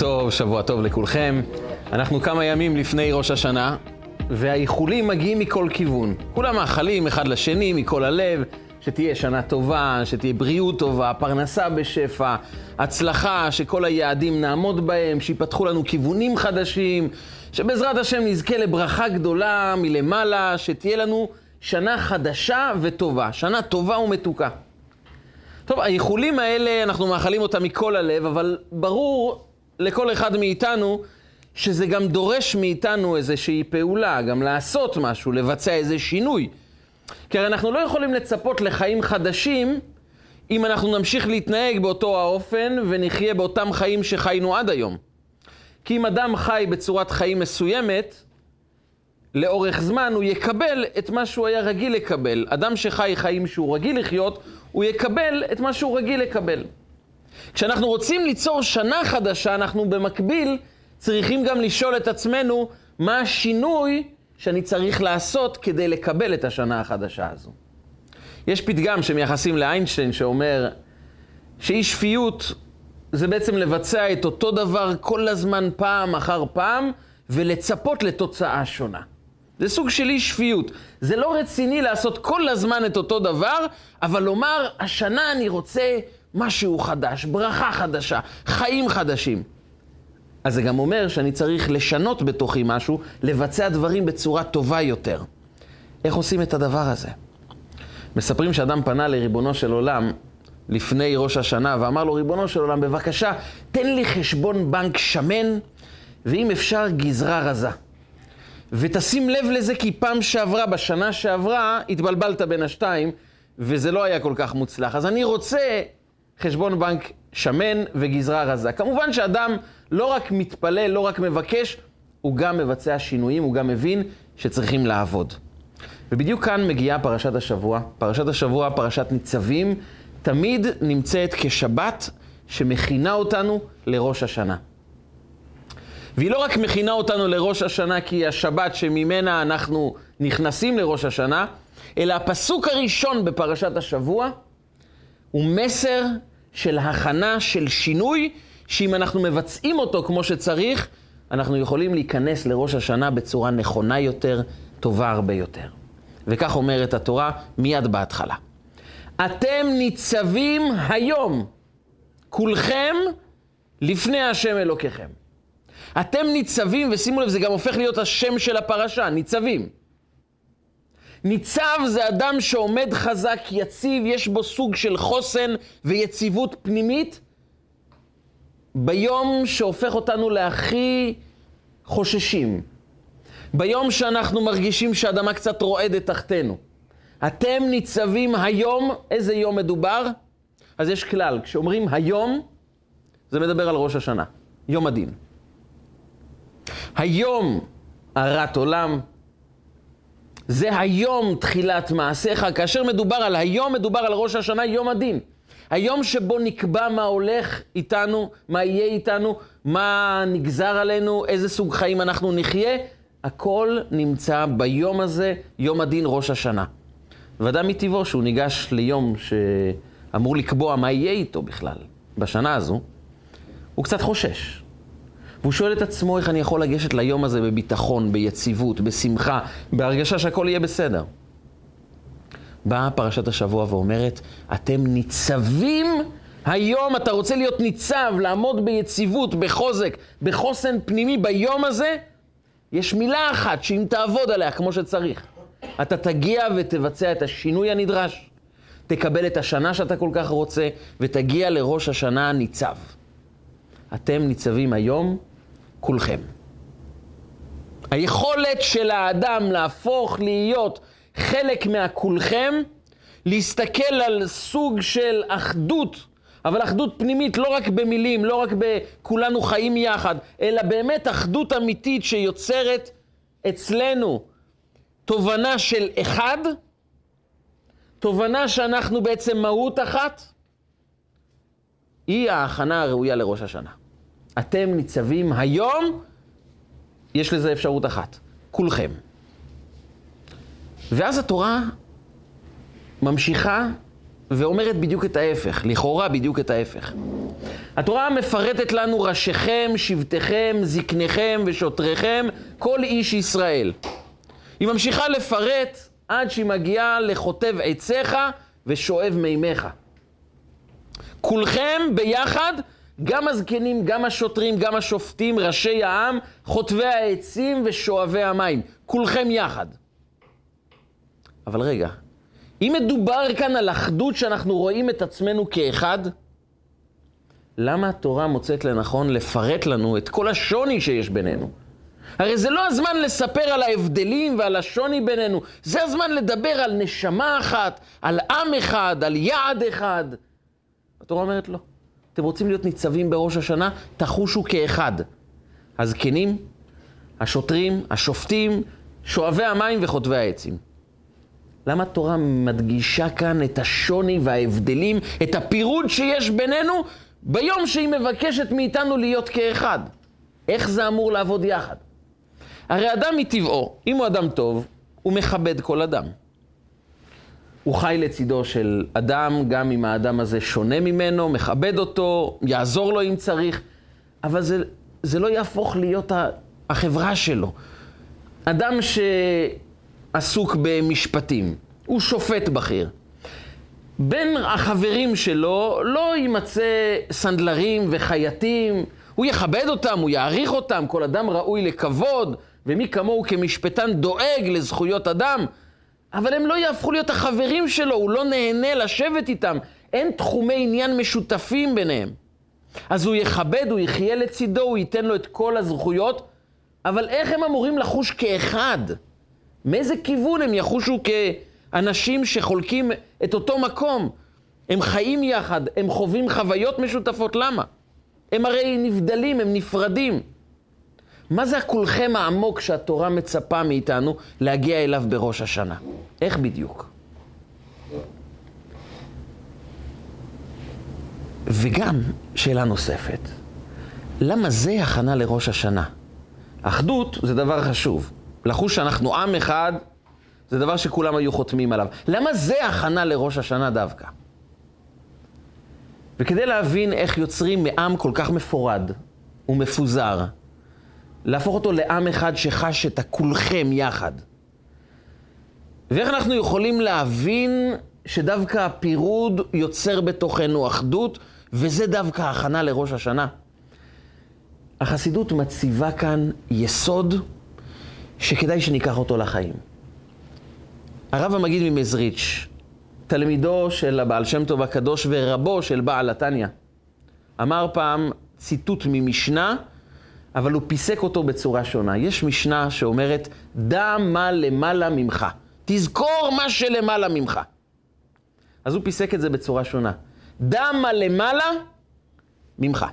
טוב, שבוע טוב לכולכם. אנחנו כמה ימים לפני ראש השנה, והאיחולים מגיעים מכל כיוון. כולם מאחלים אחד לשני, מכל הלב, שתהיה שנה טובה, שתהיה בריאות טובה, פרנסה בשפע, הצלחה, שכל היעדים נעמוד בהם, שיפתחו לנו כיוונים חדשים, שבעזרת השם נזכה לברכה גדולה מלמעלה, שתהיה לנו שנה חדשה וטובה, שנה טובה ומתוקה. טוב, האיחולים האלה, אנחנו מאחלים אותם מכל הלב, אבל ברור לכל אחד מאיתנו שזה גם דורש מאיתנו איזושהי פעולה, גם לעשות משהו, לבצע איזה שינוי. כי הרי אנחנו לא יכולים לצפות לחיים חדשים אם אנחנו נמשיך להתנהג באותו האופן ונחיה באותם חיים שחיינו עד היום. כי אם אדם חי בצורת חיים מסוימת, לאורך זמן הוא יקבל את מה שהוא היה רגיל לקבל. אדם שחי חיים שהוא רגיל לחיות, הוא יקבל את מה שהוא רגיל לקבל. כשאנחנו רוצים ליצור שנה חדשה, אנחנו במקביל צריכים גם לשאול את עצמנו מה השינוי שאני צריך לעשות כדי לקבל את השנה החדשה הזו. יש פתגם שמייחסים לאיינשטיין שאומר שאי שפיות זה בעצם לבצע את אותו דבר כל הזמן פעם אחר פעם ולצפות לתוצאה שונה. זה סוג של אי שפיות. זה לא רציני לעשות כל הזמן את אותו דבר, אבל לומר, השנה אני רוצה משהו חדש, ברכה חדשה, חיים חדשים. אז זה גם אומר שאני צריך לשנות בתוכי משהו, לבצע דברים בצורה טובה יותר. איך עושים את הדבר הזה? מספרים שאדם פנה לריבונו של עולם לפני ראש השנה ואמר לו, ריבונו של עולם, בבקשה, תן לי חשבון בנק שמן, ואם אפשר, גזרה רזה. ותשים לב לזה כי פעם שעברה, בשנה שעברה, התבלבלת בין השתיים, וזה לא היה כל כך מוצלח. אז אני רוצה חשבון בנק שמן וגזרה רזה. כמובן שאדם לא רק מתפלל, לא רק מבקש, הוא גם מבצע שינויים, הוא גם מבין שצריכים לעבוד. ובדיוק כאן מגיעה פרשת השבוע. פרשת השבוע, פרשת ניצבים, תמיד נמצאת כשבת שמכינה אותנו לראש השנה. והיא לא רק מכינה אותנו לראש השנה כי היא השבת שממנה אנחנו נכנסים לראש השנה, אלא הפסוק הראשון בפרשת השבוע הוא מסר של הכנה, של שינוי, שאם אנחנו מבצעים אותו כמו שצריך, אנחנו יכולים להיכנס לראש השנה בצורה נכונה יותר, טובה הרבה יותר. וכך אומרת התורה מיד בהתחלה. אתם ניצבים היום, כולכם, לפני השם אלוקיכם. אתם ניצבים, ושימו לב, זה גם הופך להיות השם של הפרשה, ניצבים. ניצב זה אדם שעומד חזק, יציב, יש בו סוג של חוסן ויציבות פנימית, ביום שהופך אותנו להכי חוששים. ביום שאנחנו מרגישים שהאדמה קצת רועדת תחתנו. אתם ניצבים היום, איזה יום מדובר? אז יש כלל, כשאומרים היום, זה מדבר על ראש השנה, יום הדין. היום הרת עולם, זה היום תחילת מעשיך. כאשר מדובר על היום, מדובר על ראש השנה, יום הדין. היום שבו נקבע מה הולך איתנו, מה יהיה איתנו, מה נגזר עלינו, איזה סוג חיים אנחנו נחיה, הכל נמצא ביום הזה, יום הדין ראש השנה. ואדם מטבעו שהוא ניגש ליום שאמור לקבוע מה יהיה איתו בכלל בשנה הזו, הוא קצת חושש. והוא שואל את עצמו איך אני יכול לגשת ליום הזה בביטחון, ביציבות, בשמחה, בהרגשה שהכל יהיה בסדר. באה פרשת השבוע ואומרת, אתם ניצבים היום, אתה רוצה להיות ניצב, לעמוד ביציבות, בחוזק, בחוסן פנימי ביום הזה, יש מילה אחת שאם תעבוד עליה כמו שצריך, אתה תגיע ותבצע את השינוי הנדרש, תקבל את השנה שאתה כל כך רוצה, ותגיע לראש השנה ניצב. אתם ניצבים היום כולכם. היכולת של האדם להפוך להיות חלק מהכולכם, להסתכל על סוג של אחדות, אבל אחדות פנימית לא רק במילים, לא רק בכולנו חיים יחד, אלא באמת אחדות אמיתית שיוצרת אצלנו תובנה של אחד, תובנה שאנחנו בעצם מהות אחת, היא ההכנה הראויה לראש השנה. אתם ניצבים היום, יש לזה אפשרות אחת, כולכם. ואז התורה ממשיכה ואומרת בדיוק את ההפך, לכאורה בדיוק את ההפך. התורה מפרטת לנו ראשיכם, שבטיכם, זקניכם ושוטריכם, כל איש ישראל. היא ממשיכה לפרט עד שהיא מגיעה לכותב עציך ושואב מימיך. כולכם ביחד, גם הזקנים, גם השוטרים, גם השופטים, ראשי העם, חוטבי העצים ושואבי המים. כולכם יחד. אבל רגע, אם מדובר כאן על אחדות שאנחנו רואים את עצמנו כאחד, למה התורה מוצאת לנכון לפרט לנו את כל השוני שיש בינינו? הרי זה לא הזמן לספר על ההבדלים ועל השוני בינינו, זה הזמן לדבר על נשמה אחת, על עם אחד, על יעד אחד. התורה אומרת לא. אתם רוצים להיות ניצבים בראש השנה? תחושו כאחד. הזקנים, השוטרים, השופטים, שואבי המים וחוטבי העצים. למה התורה מדגישה כאן את השוני וההבדלים, את הפירוד שיש בינינו, ביום שהיא מבקשת מאיתנו להיות כאחד? איך זה אמור לעבוד יחד? הרי אדם מטבעו, אם הוא אדם טוב, הוא מכבד כל אדם. הוא חי לצידו של אדם, גם אם האדם הזה שונה ממנו, מכבד אותו, יעזור לו אם צריך, אבל זה, זה לא יהפוך להיות החברה שלו. אדם שעסוק במשפטים, הוא שופט בכיר. בין החברים שלו לא יימצא סנדלרים וחייטים, הוא יכבד אותם, הוא יעריך אותם, כל אדם ראוי לכבוד, ומי כמוהו כמשפטן דואג לזכויות אדם, אבל הם לא יהפכו להיות החברים שלו, הוא לא נהנה לשבת איתם, אין תחומי עניין משותפים ביניהם. אז הוא יכבד, הוא יחיה לצידו, הוא ייתן לו את כל הזכויות, אבל איך הם אמורים לחוש כאחד? מאיזה כיוון הם יחושו כאנשים שחולקים את אותו מקום? הם חיים יחד, הם חווים חוויות משותפות, למה? הם הרי נבדלים, הם נפרדים. מה זה הכולכם העמוק שהתורה מצפה מאיתנו להגיע אליו בראש השנה? איך בדיוק? וגם, שאלה נוספת, למה זה הכנה לראש השנה? אחדות זה דבר חשוב. לחוש שאנחנו עם אחד, זה דבר שכולם היו חותמים עליו. למה זה הכנה לראש השנה דווקא? וכדי להבין איך יוצרים מעם כל כך מפורד ומפוזר, להפוך אותו לעם אחד שחש את הכולכם יחד. ואיך אנחנו יכולים להבין שדווקא הפירוד יוצר בתוכנו אחדות, וזה דווקא הכנה לראש השנה? החסידות מציבה כאן יסוד שכדאי שניקח אותו לחיים. הרב המגיד ממזריץ', תלמידו של הבעל שם טוב הקדוש ורבו של בעל התניא, אמר פעם ציטוט ממשנה אבל הוא פיסק אותו בצורה שונה. יש משנה שאומרת, דע מה למעלה ממך. תזכור מה שלמעלה ממך. אז הוא פיסק את זה בצורה שונה. דע מה למעלה ממך.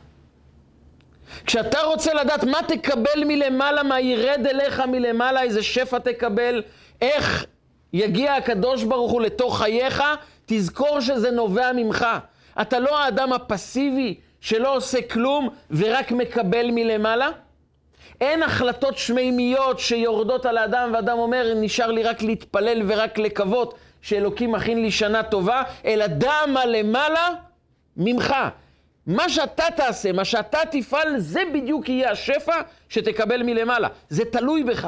כשאתה רוצה לדעת מה תקבל מלמעלה, מה ירד אליך מלמעלה, איזה שפע תקבל, איך יגיע הקדוש ברוך הוא לתוך חייך, תזכור שזה נובע ממך. אתה לא האדם הפסיבי שלא עושה כלום ורק מקבל מלמעלה? אין החלטות שמימיות שיורדות על האדם ואדם אומר, נשאר לי רק להתפלל ורק לקוות שאלוקים מכין לי שנה טובה, אלא דע מה למעלה ממך. מה שאתה תעשה, מה שאתה תפעל, זה בדיוק יהיה השפע שתקבל מלמעלה. זה תלוי בך.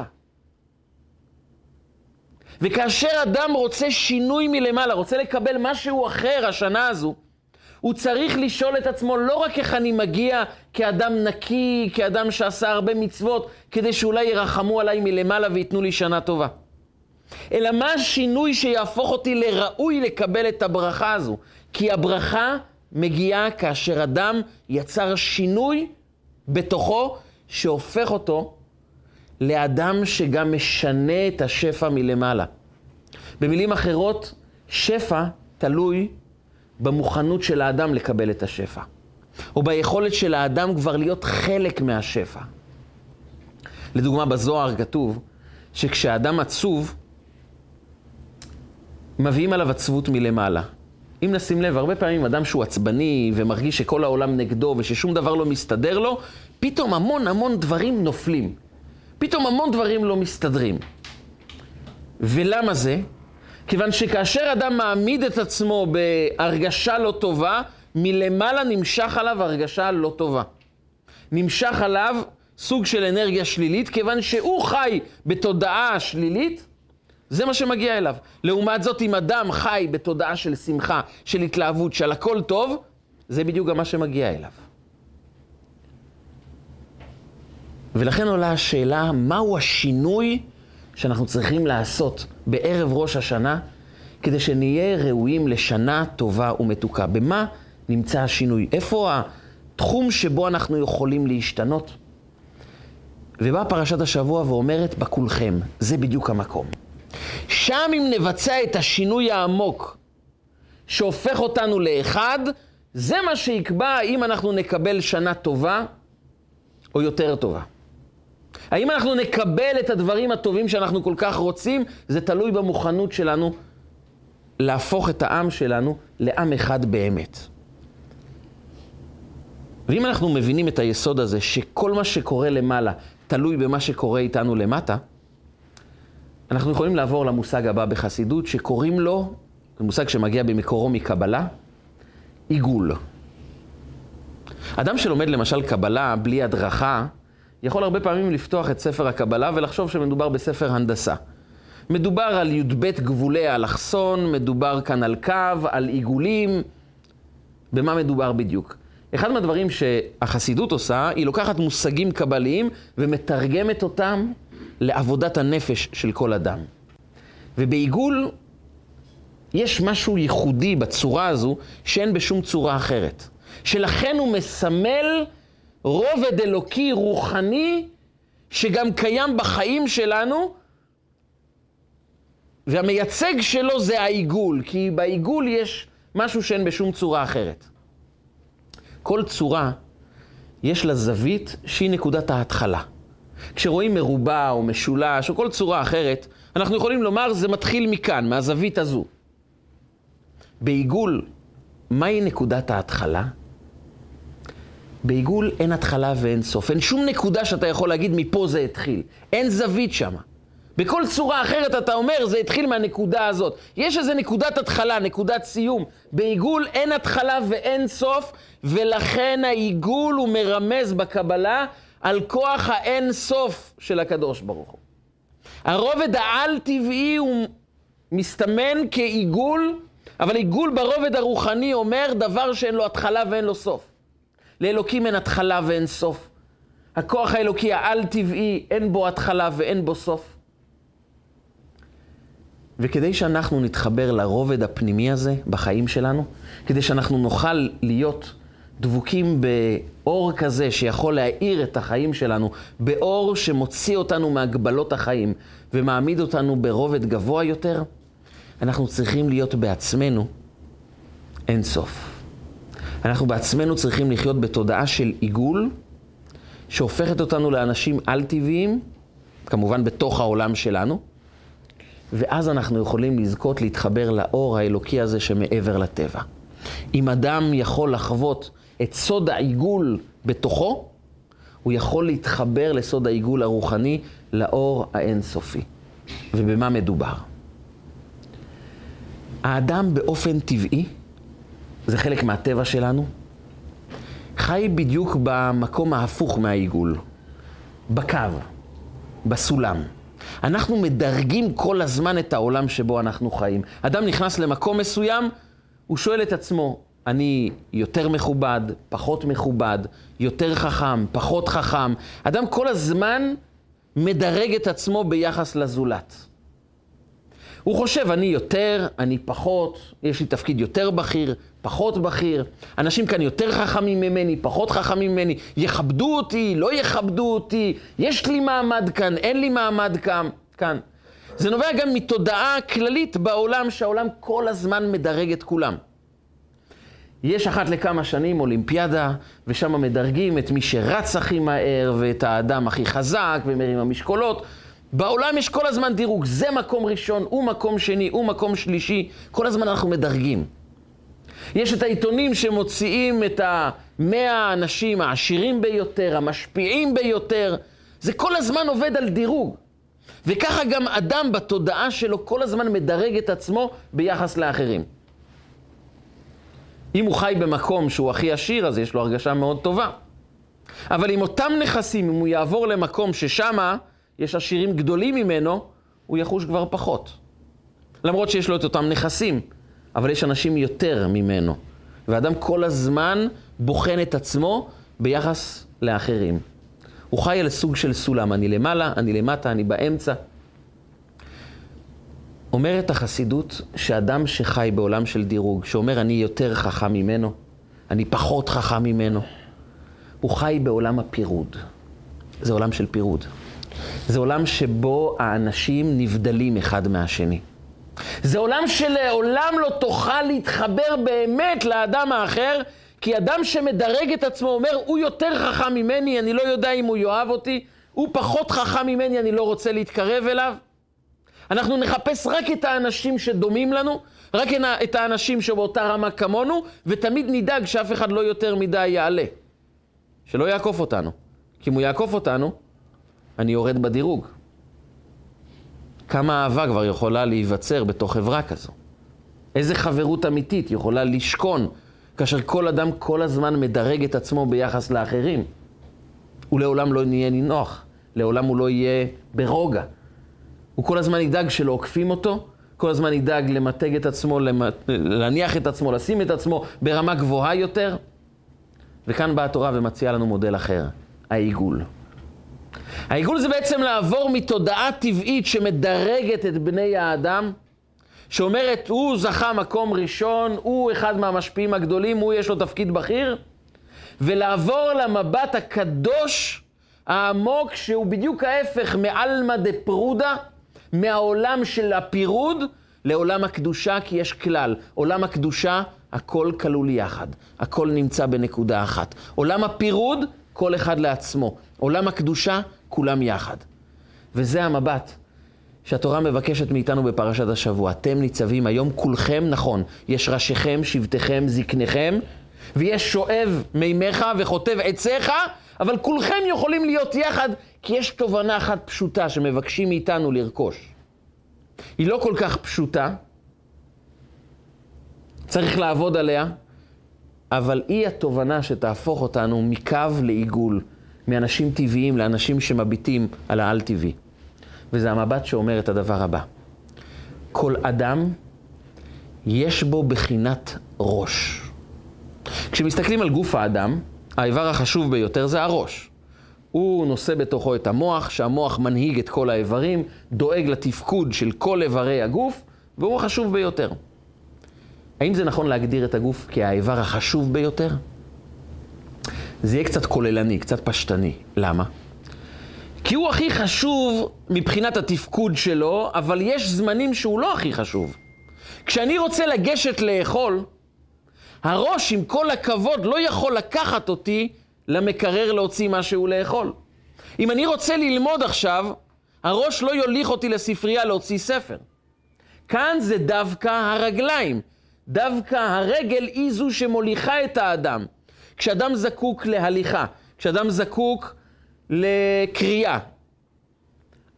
וכאשר אדם רוצה שינוי מלמעלה, רוצה לקבל משהו אחר השנה הזו, הוא צריך לשאול את עצמו לא רק איך אני מגיע כאדם נקי, כאדם שעשה הרבה מצוות, כדי שאולי ירחמו עליי מלמעלה וייתנו לי שנה טובה. אלא מה השינוי שיהפוך אותי לראוי לקבל את הברכה הזו? כי הברכה מגיעה כאשר אדם יצר שינוי בתוכו, שהופך אותו לאדם שגם משנה את השפע מלמעלה. במילים אחרות, שפע תלוי במוכנות של האדם לקבל את השפע, או ביכולת של האדם כבר להיות חלק מהשפע. לדוגמה, בזוהר כתוב שכשהאדם עצוב, מביאים עליו עצבות מלמעלה. אם נשים לב, הרבה פעמים אדם שהוא עצבני ומרגיש שכל העולם נגדו וששום דבר לא מסתדר לו, פתאום המון המון דברים נופלים. פתאום המון דברים לא מסתדרים. ולמה זה? כיוון שכאשר אדם מעמיד את עצמו בהרגשה לא טובה, מלמעלה נמשך עליו הרגשה לא טובה. נמשך עליו סוג של אנרגיה שלילית, כיוון שהוא חי בתודעה שלילית, זה מה שמגיע אליו. לעומת זאת, אם אדם חי בתודעה של שמחה, של התלהבות, של הכל טוב, זה בדיוק גם מה שמגיע אליו. ולכן עולה השאלה, מהו השינוי שאנחנו צריכים לעשות בערב ראש השנה, כדי שנהיה ראויים לשנה טובה ומתוקה? במה נמצא השינוי? איפה התחום שבו אנחנו יכולים להשתנות? ובאה פרשת השבוע ואומרת, בכולכם, זה בדיוק המקום. שם אם נבצע את השינוי העמוק שהופך אותנו לאחד, זה מה שיקבע אם אנחנו נקבל שנה טובה או יותר טובה. האם אנחנו נקבל את הדברים הטובים שאנחנו כל כך רוצים? זה תלוי במוכנות שלנו להפוך את העם שלנו לעם אחד באמת. ואם אנחנו מבינים את היסוד הזה, שכל מה שקורה למעלה תלוי במה שקורה איתנו למטה, אנחנו יכולים לעבור למושג הבא בחסידות, שקוראים לו, זה מושג שמגיע במקורו מקבלה, עיגול. אדם שלומד למשל קבלה בלי הדרכה, יכול הרבה פעמים לפתוח את ספר הקבלה ולחשוב שמדובר בספר הנדסה. מדובר על י"ב גבולי האלכסון, מדובר כאן על קו, על עיגולים. במה מדובר בדיוק? אחד מהדברים שהחסידות עושה, היא לוקחת מושגים קבליים ומתרגמת אותם לעבודת הנפש של כל אדם. ובעיגול יש משהו ייחודי בצורה הזו שאין בשום צורה אחרת. שלכן הוא מסמל רובד אלוקי רוחני שגם קיים בחיים שלנו, והמייצג שלו זה העיגול, כי בעיגול יש משהו שאין בשום צורה אחרת. כל צורה יש לה זווית שהיא נקודת ההתחלה. כשרואים מרובע או משולש או כל צורה אחרת, אנחנו יכולים לומר זה מתחיל מכאן, מהזווית הזו. בעיגול, מהי נקודת ההתחלה? בעיגול אין התחלה ואין סוף. אין שום נקודה שאתה יכול להגיד מפה זה התחיל. אין זווית שם. בכל צורה אחרת אתה אומר, זה התחיל מהנקודה הזאת. יש איזה נקודת התחלה, נקודת סיום. בעיגול אין התחלה ואין סוף, ולכן העיגול הוא מרמז בקבלה על כוח האין סוף של הקדוש ברוך הוא. הרובד העל-טבעי הוא מסתמן כעיגול, אבל עיגול ברובד הרוחני אומר דבר שאין לו התחלה ואין לו סוף. לאלוקים אין התחלה ואין סוף. הכוח האלוקי העל-טבעי, אין בו התחלה ואין בו סוף. וכדי שאנחנו נתחבר לרובד הפנימי הזה בחיים שלנו, כדי שאנחנו נוכל להיות דבוקים באור כזה שיכול להאיר את החיים שלנו, באור שמוציא אותנו מהגבלות החיים ומעמיד אותנו ברובד גבוה יותר, אנחנו צריכים להיות בעצמנו אין סוף. אנחנו בעצמנו צריכים לחיות בתודעה של עיגול, שהופכת אותנו לאנשים על-טבעיים, כמובן בתוך העולם שלנו, ואז אנחנו יכולים לזכות להתחבר לאור האלוקי הזה שמעבר לטבע. אם אדם יכול לחוות את סוד העיגול בתוכו, הוא יכול להתחבר לסוד העיגול הרוחני, לאור האינסופי. ובמה מדובר? האדם באופן טבעי, זה חלק מהטבע שלנו, חי בדיוק במקום ההפוך מהעיגול, בקו, בסולם. אנחנו מדרגים כל הזמן את העולם שבו אנחנו חיים. אדם נכנס למקום מסוים, הוא שואל את עצמו, אני יותר מכובד, פחות מכובד, יותר חכם, פחות חכם. אדם כל הזמן מדרג את עצמו ביחס לזולת. הוא חושב, אני יותר, אני פחות, יש לי תפקיד יותר בכיר, פחות בכיר, אנשים כאן יותר חכמים ממני, פחות חכמים ממני, יכבדו אותי, לא יכבדו אותי, יש לי מעמד כאן, אין לי מעמד כאן. כאן. זה נובע גם מתודעה כללית בעולם, שהעולם כל הזמן מדרג את כולם. יש אחת לכמה שנים אולימפיאדה, ושם מדרגים את מי שרץ הכי מהר, ואת האדם הכי חזק, ומרים המשקולות. בעולם יש כל הזמן דירוג, זה מקום ראשון, הוא מקום שני, הוא מקום שלישי, כל הזמן אנחנו מדרגים. יש את העיתונים שמוציאים את המאה האנשים העשירים ביותר, המשפיעים ביותר, זה כל הזמן עובד על דירוג. וככה גם אדם בתודעה שלו כל הזמן מדרג את עצמו ביחס לאחרים. אם הוא חי במקום שהוא הכי עשיר, אז יש לו הרגשה מאוד טובה. אבל עם אותם נכסים, אם הוא יעבור למקום ששמה יש עשירים גדולים ממנו, הוא יחוש כבר פחות. למרות שיש לו את אותם נכסים, אבל יש אנשים יותר ממנו. ואדם כל הזמן בוחן את עצמו ביחס לאחרים. הוא חי על סוג של סולם, אני למעלה, אני למטה, אני באמצע. אומרת החסידות שאדם שחי בעולם של דירוג, שאומר אני יותר חכם ממנו, אני פחות חכם ממנו, הוא חי בעולם הפירוד. זה עולם של פירוד. זה עולם שבו האנשים נבדלים אחד מהשני. זה עולם שלעולם לא תוכל להתחבר באמת לאדם האחר, כי אדם שמדרג את עצמו אומר, הוא יותר חכם ממני, אני לא יודע אם הוא יאהב אותי, הוא פחות חכם ממני, אני לא רוצה להתקרב אליו. אנחנו נחפש רק את האנשים שדומים לנו, רק את האנשים שבאותה רמה כמונו, ותמיד נדאג שאף אחד לא יותר מדי יעלה. שלא יעקוף אותנו. כי אם הוא יעקוף אותנו, אני יורד בדירוג. כמה אהבה כבר יכולה להיווצר בתוך חברה כזו? איזה חברות אמיתית יכולה לשכון כאשר כל אדם כל הזמן מדרג את עצמו ביחס לאחרים? הוא לעולם לא יהיה נינוח, לעולם הוא לא יהיה ברוגע. הוא כל הזמן ידאג שלא עוקפים אותו, כל הזמן ידאג למתג את עצמו, להניח את עצמו, לשים את עצמו ברמה גבוהה יותר. וכאן באה התורה ומציעה לנו מודל אחר, העיגול. העיגול זה בעצם לעבור מתודעה טבעית שמדרגת את בני האדם, שאומרת, הוא זכה מקום ראשון, הוא אחד מהמשפיעים הגדולים, הוא יש לו תפקיד בכיר, ולעבור למבט הקדוש, העמוק, שהוא בדיוק ההפך מעלמא דפרודה, מהעולם של הפירוד לעולם הקדושה, כי יש כלל. עולם הקדושה, הכל כלול יחד. הכל נמצא בנקודה אחת. עולם הפירוד, כל אחד לעצמו. עולם הקדושה, כולם יחד. וזה המבט שהתורה מבקשת מאיתנו בפרשת השבוע. אתם ניצבים היום כולכם, נכון, יש ראשיכם, שבטיכם, זקניכם, ויש שואב מימיך וחוטב עציך, אבל כולכם יכולים להיות יחד, כי יש תובנה אחת פשוטה שמבקשים מאיתנו לרכוש. היא לא כל כך פשוטה, צריך לעבוד עליה, אבל היא התובנה שתהפוך אותנו מקו לעיגול, מאנשים טבעיים לאנשים שמביטים על העל-טבעי. וזה המבט שאומר את הדבר הבא: כל אדם, יש בו בחינת ראש. כשמסתכלים על גוף האדם, האיבר החשוב ביותר זה הראש. הוא נושא בתוכו את המוח, שהמוח מנהיג את כל האיברים, דואג לתפקוד של כל איברי הגוף, והוא החשוב ביותר. האם זה נכון להגדיר את הגוף כאיבר החשוב ביותר? זה יהיה קצת כוללני, קצת פשטני. למה? כי הוא הכי חשוב מבחינת התפקוד שלו, אבל יש זמנים שהוא לא הכי חשוב. כשאני רוצה לגשת לאכול, הראש, עם כל הכבוד, לא יכול לקחת אותי למקרר להוציא משהו לאכול. אם אני רוצה ללמוד עכשיו, הראש לא יוליך אותי לספרייה להוציא ספר. כאן זה דווקא הרגליים. דווקא הרגל היא זו שמוליכה את האדם. כשאדם זקוק להליכה, כשאדם זקוק לקריאה,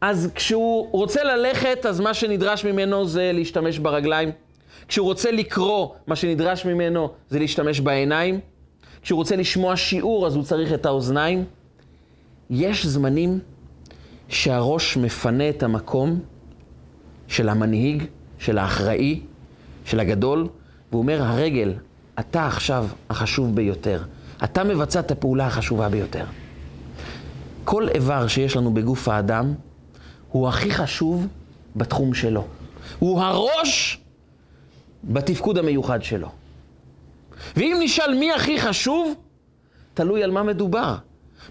אז כשהוא רוצה ללכת, אז מה שנדרש ממנו זה להשתמש ברגליים. כשהוא רוצה לקרוא, מה שנדרש ממנו זה להשתמש בעיניים. כשהוא רוצה לשמוע שיעור, אז הוא צריך את האוזניים. יש זמנים שהראש מפנה את המקום של המנהיג, של האחראי, של הגדול, והוא אומר, הרגל, אתה עכשיו החשוב ביותר. אתה מבצע את הפעולה החשובה ביותר. כל איבר שיש לנו בגוף האדם הוא הכי חשוב בתחום שלו. הוא הראש בתפקוד המיוחד שלו. ואם נשאל מי הכי חשוב, תלוי על מה מדובר.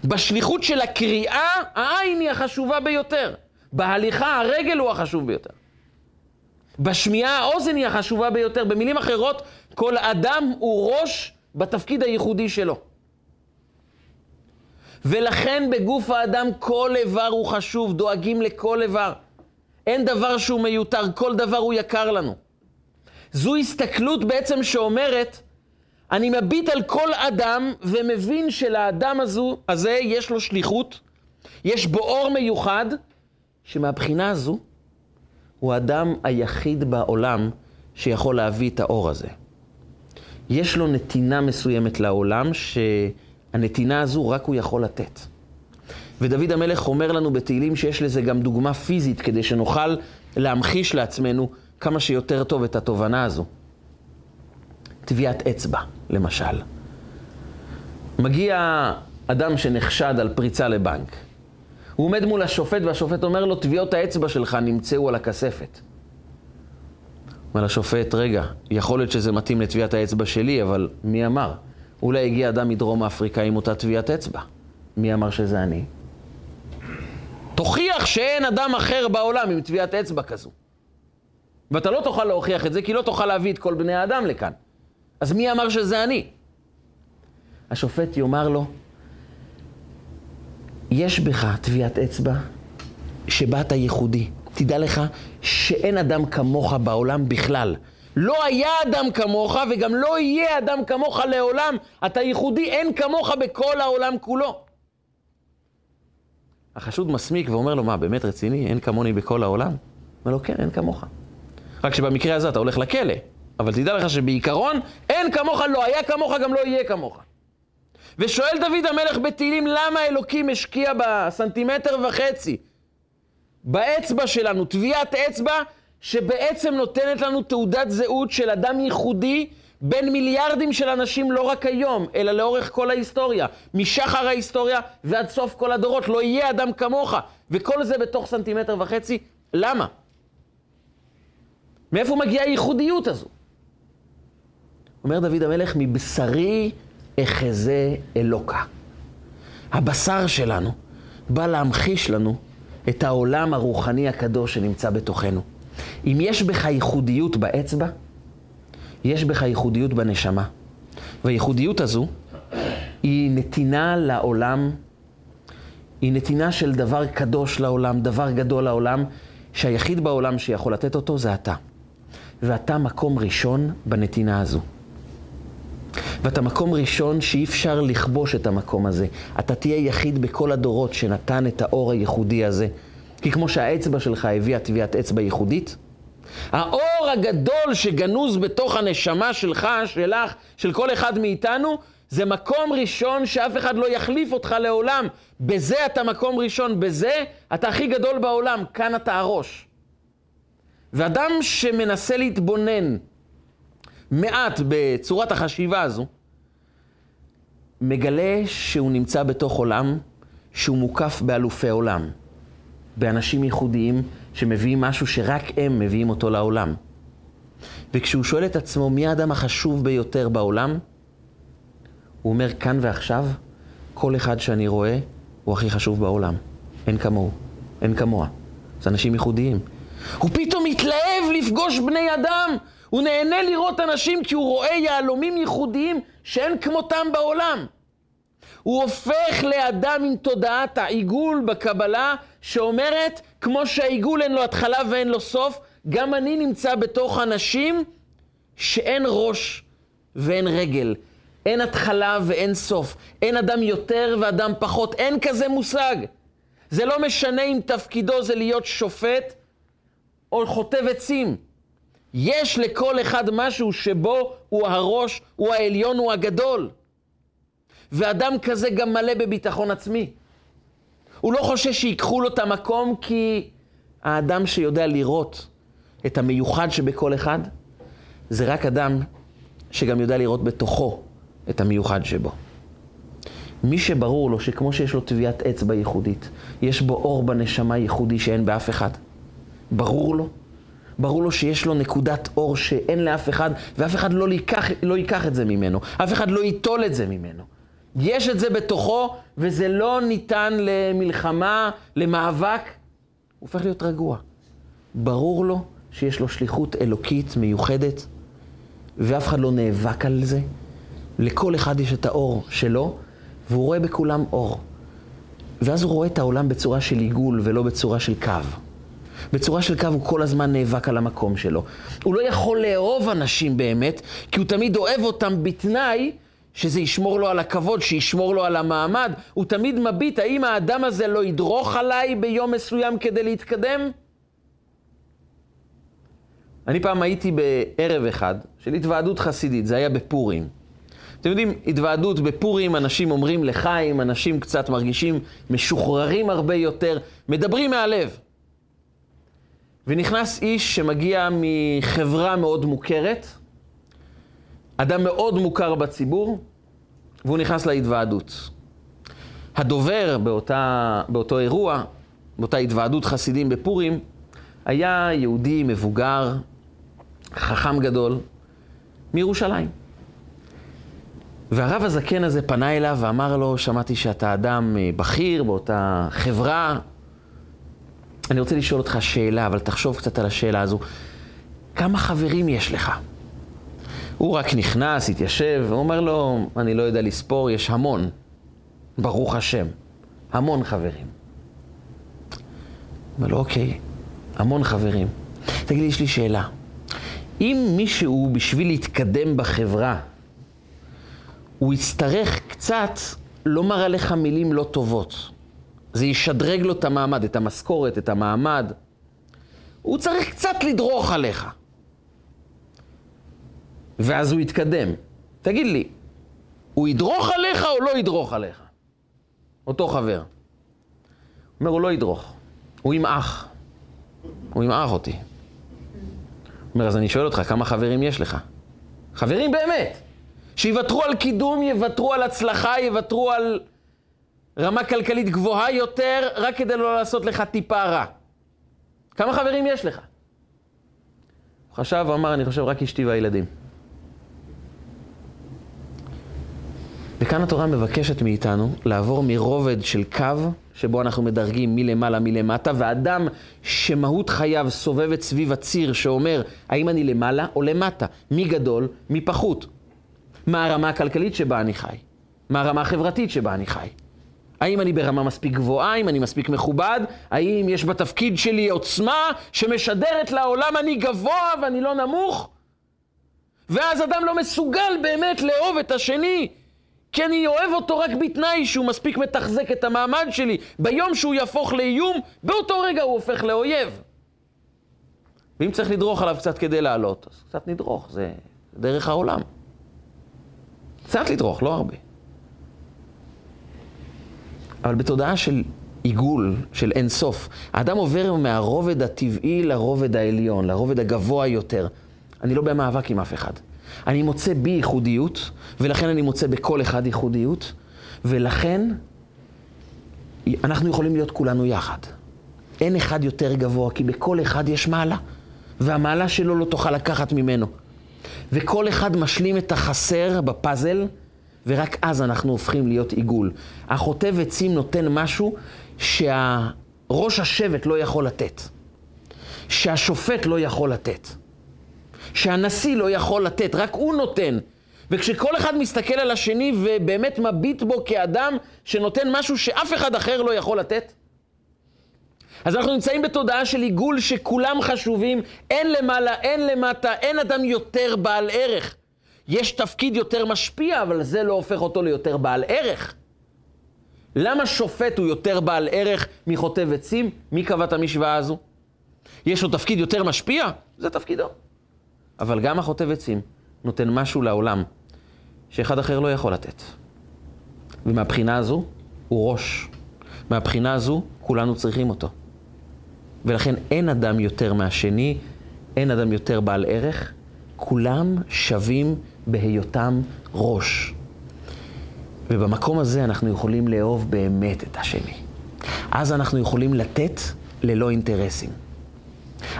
בשליחות של הקריאה, העין היא החשובה ביותר. בהליכה, הרגל הוא החשוב ביותר. בשמיעה, האוזן היא החשובה ביותר. במילים אחרות, כל אדם הוא ראש בתפקיד הייחודי שלו. ולכן בגוף האדם כל איבר הוא חשוב, דואגים לכל איבר. אין דבר שהוא מיותר, כל דבר הוא יקר לנו. זו הסתכלות בעצם שאומרת, אני מביט על כל אדם ומבין שלאדם הזו, הזה יש לו שליחות, יש בו אור מיוחד, שמבחינה הזו, הוא האדם היחיד בעולם שיכול להביא את האור הזה. יש לו נתינה מסוימת לעולם, שהנתינה הזו רק הוא יכול לתת. ודוד המלך אומר לנו בתהילים שיש לזה גם דוגמה פיזית, כדי שנוכל להמחיש לעצמנו כמה שיותר טוב את התובנה הזו. טביעת אצבע, למשל. מגיע אדם שנחשד על פריצה לבנק. הוא עומד מול השופט והשופט אומר לו, טביעות האצבע שלך נמצאו על הכספת. אומר לשופט, רגע, יכול להיות שזה מתאים לטביעת האצבע שלי, אבל מי אמר? אולי הגיע אדם מדרום אפריקה עם אותה טביעת אצבע. מי אמר שזה אני? תוכיח שאין אדם אחר בעולם עם טביעת אצבע כזו. ואתה לא תוכל להוכיח את זה, כי לא תוכל להביא את כל בני האדם לכאן. אז מי אמר שזה אני? השופט יאמר לו, יש בך טביעת אצבע שבה אתה ייחודי. תדע לך שאין אדם כמוך בעולם בכלל. לא היה אדם כמוך וגם לא יהיה אדם כמוך לעולם. אתה ייחודי, אין כמוך בכל העולם כולו. החשוד מסמיק ואומר לו, מה, באמת רציני? אין כמוני בכל העולם? אומר לו, כן, אין כמוך. רק שבמקרה הזה אתה הולך לכלא. אבל תדע לך שבעיקרון, אין כמוך, לא היה כמוך, גם לא יהיה כמוך. ושואל דוד המלך בתהילים, למה אלוקים השקיע בסנטימטר וחצי, באצבע שלנו, טביעת אצבע, שבעצם נותנת לנו תעודת זהות של אדם ייחודי בין מיליארדים של אנשים, לא רק היום, אלא לאורך כל ההיסטוריה. משחר ההיסטוריה ועד סוף כל הדורות. לא יהיה אדם כמוך. וכל זה בתוך סנטימטר וחצי. למה? מאיפה מגיעה הייחודיות הזו? אומר דוד המלך, מבשרי אחזה אלוקה. הבשר שלנו בא להמחיש לנו את העולם הרוחני הקדוש שנמצא בתוכנו. אם יש בך ייחודיות באצבע, יש בך ייחודיות בנשמה. והייחודיות הזו היא נתינה לעולם, היא נתינה של דבר קדוש לעולם, דבר גדול לעולם, שהיחיד בעולם שיכול לתת אותו זה אתה. ואתה מקום ראשון בנתינה הזו. ואתה מקום ראשון שאי אפשר לכבוש את המקום הזה. אתה תהיה יחיד בכל הדורות שנתן את האור הייחודי הזה. כי כמו שהאצבע שלך הביאה טביעת אצבע ייחודית, האור הגדול שגנוז בתוך הנשמה שלך, שלך, של כל אחד מאיתנו, זה מקום ראשון שאף אחד לא יחליף אותך לעולם. בזה אתה מקום ראשון, בזה אתה הכי גדול בעולם, כאן אתה הראש. ואדם שמנסה להתבונן מעט בצורת החשיבה הזו, מגלה שהוא נמצא בתוך עולם שהוא מוקף באלופי עולם, באנשים ייחודיים שמביאים משהו שרק הם מביאים אותו לעולם. וכשהוא שואל את עצמו מי האדם החשוב ביותר בעולם, הוא אומר כאן ועכשיו, כל אחד שאני רואה הוא הכי חשוב בעולם. אין כמוהו, אין כמוה. זה אנשים ייחודיים. הוא פתאום מתלהב לפגוש בני אדם הוא נהנה לראות אנשים כי הוא רואה יהלומים ייחודיים שאין כמותם בעולם. הוא הופך לאדם עם תודעת העיגול בקבלה, שאומרת, כמו שהעיגול אין לו התחלה ואין לו סוף, גם אני נמצא בתוך אנשים שאין ראש ואין רגל. אין התחלה ואין סוף. אין אדם יותר ואדם פחות. אין כזה מושג. זה לא משנה אם תפקידו זה להיות שופט או חוטב עצים. יש לכל אחד משהו שבו הוא הראש, הוא העליון, הוא הגדול. ואדם כזה גם מלא בביטחון עצמי. הוא לא חושש שיקחו לו את המקום כי האדם שיודע לראות את המיוחד שבכל אחד, זה רק אדם שגם יודע לראות בתוכו את המיוחד שבו. מי שברור לו שכמו שיש לו טביעת אצבע ייחודית, יש בו אור בנשמה ייחודי שאין באף אחד, ברור לו ברור לו שיש לו נקודת אור שאין לאף אחד, ואף אחד לא ייקח, לא ייקח את זה ממנו. אף אחד לא ייטול את זה ממנו. יש את זה בתוכו, וזה לא ניתן למלחמה, למאבק. הוא הופך להיות רגוע. ברור לו שיש לו שליחות אלוקית מיוחדת, ואף אחד לא נאבק על זה. לכל אחד יש את האור שלו, והוא רואה בכולם אור. ואז הוא רואה את העולם בצורה של עיגול ולא בצורה של קו. בצורה של קו הוא כל הזמן נאבק על המקום שלו. הוא לא יכול לאהוב אנשים באמת, כי הוא תמיד אוהב אותם בתנאי שזה ישמור לו על הכבוד, שישמור לו על המעמד. הוא תמיד מביט, האם האדם הזה לא ידרוך עליי ביום מסוים כדי להתקדם? אני פעם הייתי בערב אחד של התוועדות חסידית, זה היה בפורים. אתם יודעים, התוועדות בפורים, אנשים אומרים לחיים, אנשים קצת מרגישים משוחררים הרבה יותר, מדברים מהלב. ונכנס איש שמגיע מחברה מאוד מוכרת, אדם מאוד מוכר בציבור, והוא נכנס להתוועדות. הדובר באותה, באותו אירוע, באותה התוועדות חסידים בפורים, היה יהודי מבוגר, חכם גדול, מירושלים. והרב הזקן הזה פנה אליו ואמר לו, שמעתי שאתה אדם אה, בכיר באותה חברה. אני רוצה לשאול אותך שאלה, אבל תחשוב קצת על השאלה הזו. כמה חברים יש לך? הוא רק נכנס, התיישב, ואומר לו, אני לא יודע לספור, יש המון. ברוך השם. המון חברים. אומר לו, אוקיי, המון חברים. תגיד לי, יש לי שאלה. אם מישהו, בשביל להתקדם בחברה, הוא יצטרך קצת לומר עליך מילים לא טובות. זה ישדרג לו את המעמד, את המשכורת, את המעמד. הוא צריך קצת לדרוך עליך. ואז הוא יתקדם. תגיד לי, הוא ידרוך עליך או לא ידרוך עליך? אותו חבר. הוא אומר, הוא לא ידרוך, הוא ימעך. הוא ימעך אותי. אומר, אז אני שואל אותך, כמה חברים יש לך? חברים באמת. שיוותרו על קידום, יוותרו על הצלחה, יוותרו על רמה כלכלית גבוהה יותר, רק כדי לא לעשות לך טיפה רע. כמה חברים יש לך? הוא חשב, הוא אמר, אני חושב רק אשתי והילדים. וכאן התורה מבקשת מאיתנו לעבור מרובד של קו, שבו אנחנו מדרגים מלמעלה מלמטה, ואדם שמהות חייו סובבת סביב הציר שאומר, האם אני למעלה או למטה? מי גדול, מי פחות? מה הרמה הכלכלית שבה אני חי? מה הרמה החברתית שבה אני חי? האם אני ברמה מספיק גבוהה? האם אני מספיק מכובד? האם יש בתפקיד שלי עוצמה שמשדרת לעולם אני גבוה ואני לא נמוך? ואז אדם לא מסוגל באמת לאהוב את השני, כי אני אוהב אותו רק בתנאי שהוא מספיק מתחזק את המעמד שלי. ביום שהוא יהפוך לאיום, באותו רגע הוא הופך לאויב. ואם צריך לדרוך עליו קצת כדי לעלות, אז קצת נדרוך, זה דרך העולם. קצת לדרוך, לא הרבה. אבל בתודעה של עיגול, של אין סוף, האדם עובר מהרובד הטבעי לרובד העליון, לרובד הגבוה יותר. אני לא במאבק עם אף אחד. אני מוצא בי ייחודיות, ולכן אני מוצא בכל אחד ייחודיות, ולכן אנחנו יכולים להיות כולנו יחד. אין אחד יותר גבוה, כי בכל אחד יש מעלה, והמעלה שלו לא תוכל לקחת ממנו. וכל אחד משלים את החסר בפאזל, ורק אז אנחנו הופכים להיות עיגול. החוטב עצים נותן משהו שהראש השבט לא יכול לתת, שהשופט לא יכול לתת. שהנשיא לא יכול לתת, רק הוא נותן. וכשכל אחד מסתכל על השני ובאמת מביט בו כאדם שנותן משהו שאף אחד אחר לא יכול לתת, אז אנחנו נמצאים בתודעה של עיגול שכולם חשובים, אין למעלה, אין למטה, אין אדם יותר בעל ערך. יש תפקיד יותר משפיע, אבל זה לא הופך אותו ליותר בעל ערך. למה שופט הוא יותר בעל ערך מחוטב עצים? מי קבע את המשוואה הזו? יש לו תפקיד יותר משפיע? זה תפקידו. אבל גם החוטב עצים נותן משהו לעולם שאחד אחר לא יכול לתת. ומהבחינה הזו, הוא ראש. מהבחינה הזו, כולנו צריכים אותו. ולכן אין אדם יותר מהשני, אין אדם יותר בעל ערך, כולם שווים בהיותם ראש. ובמקום הזה אנחנו יכולים לאהוב באמת את השני. אז אנחנו יכולים לתת ללא אינטרסים.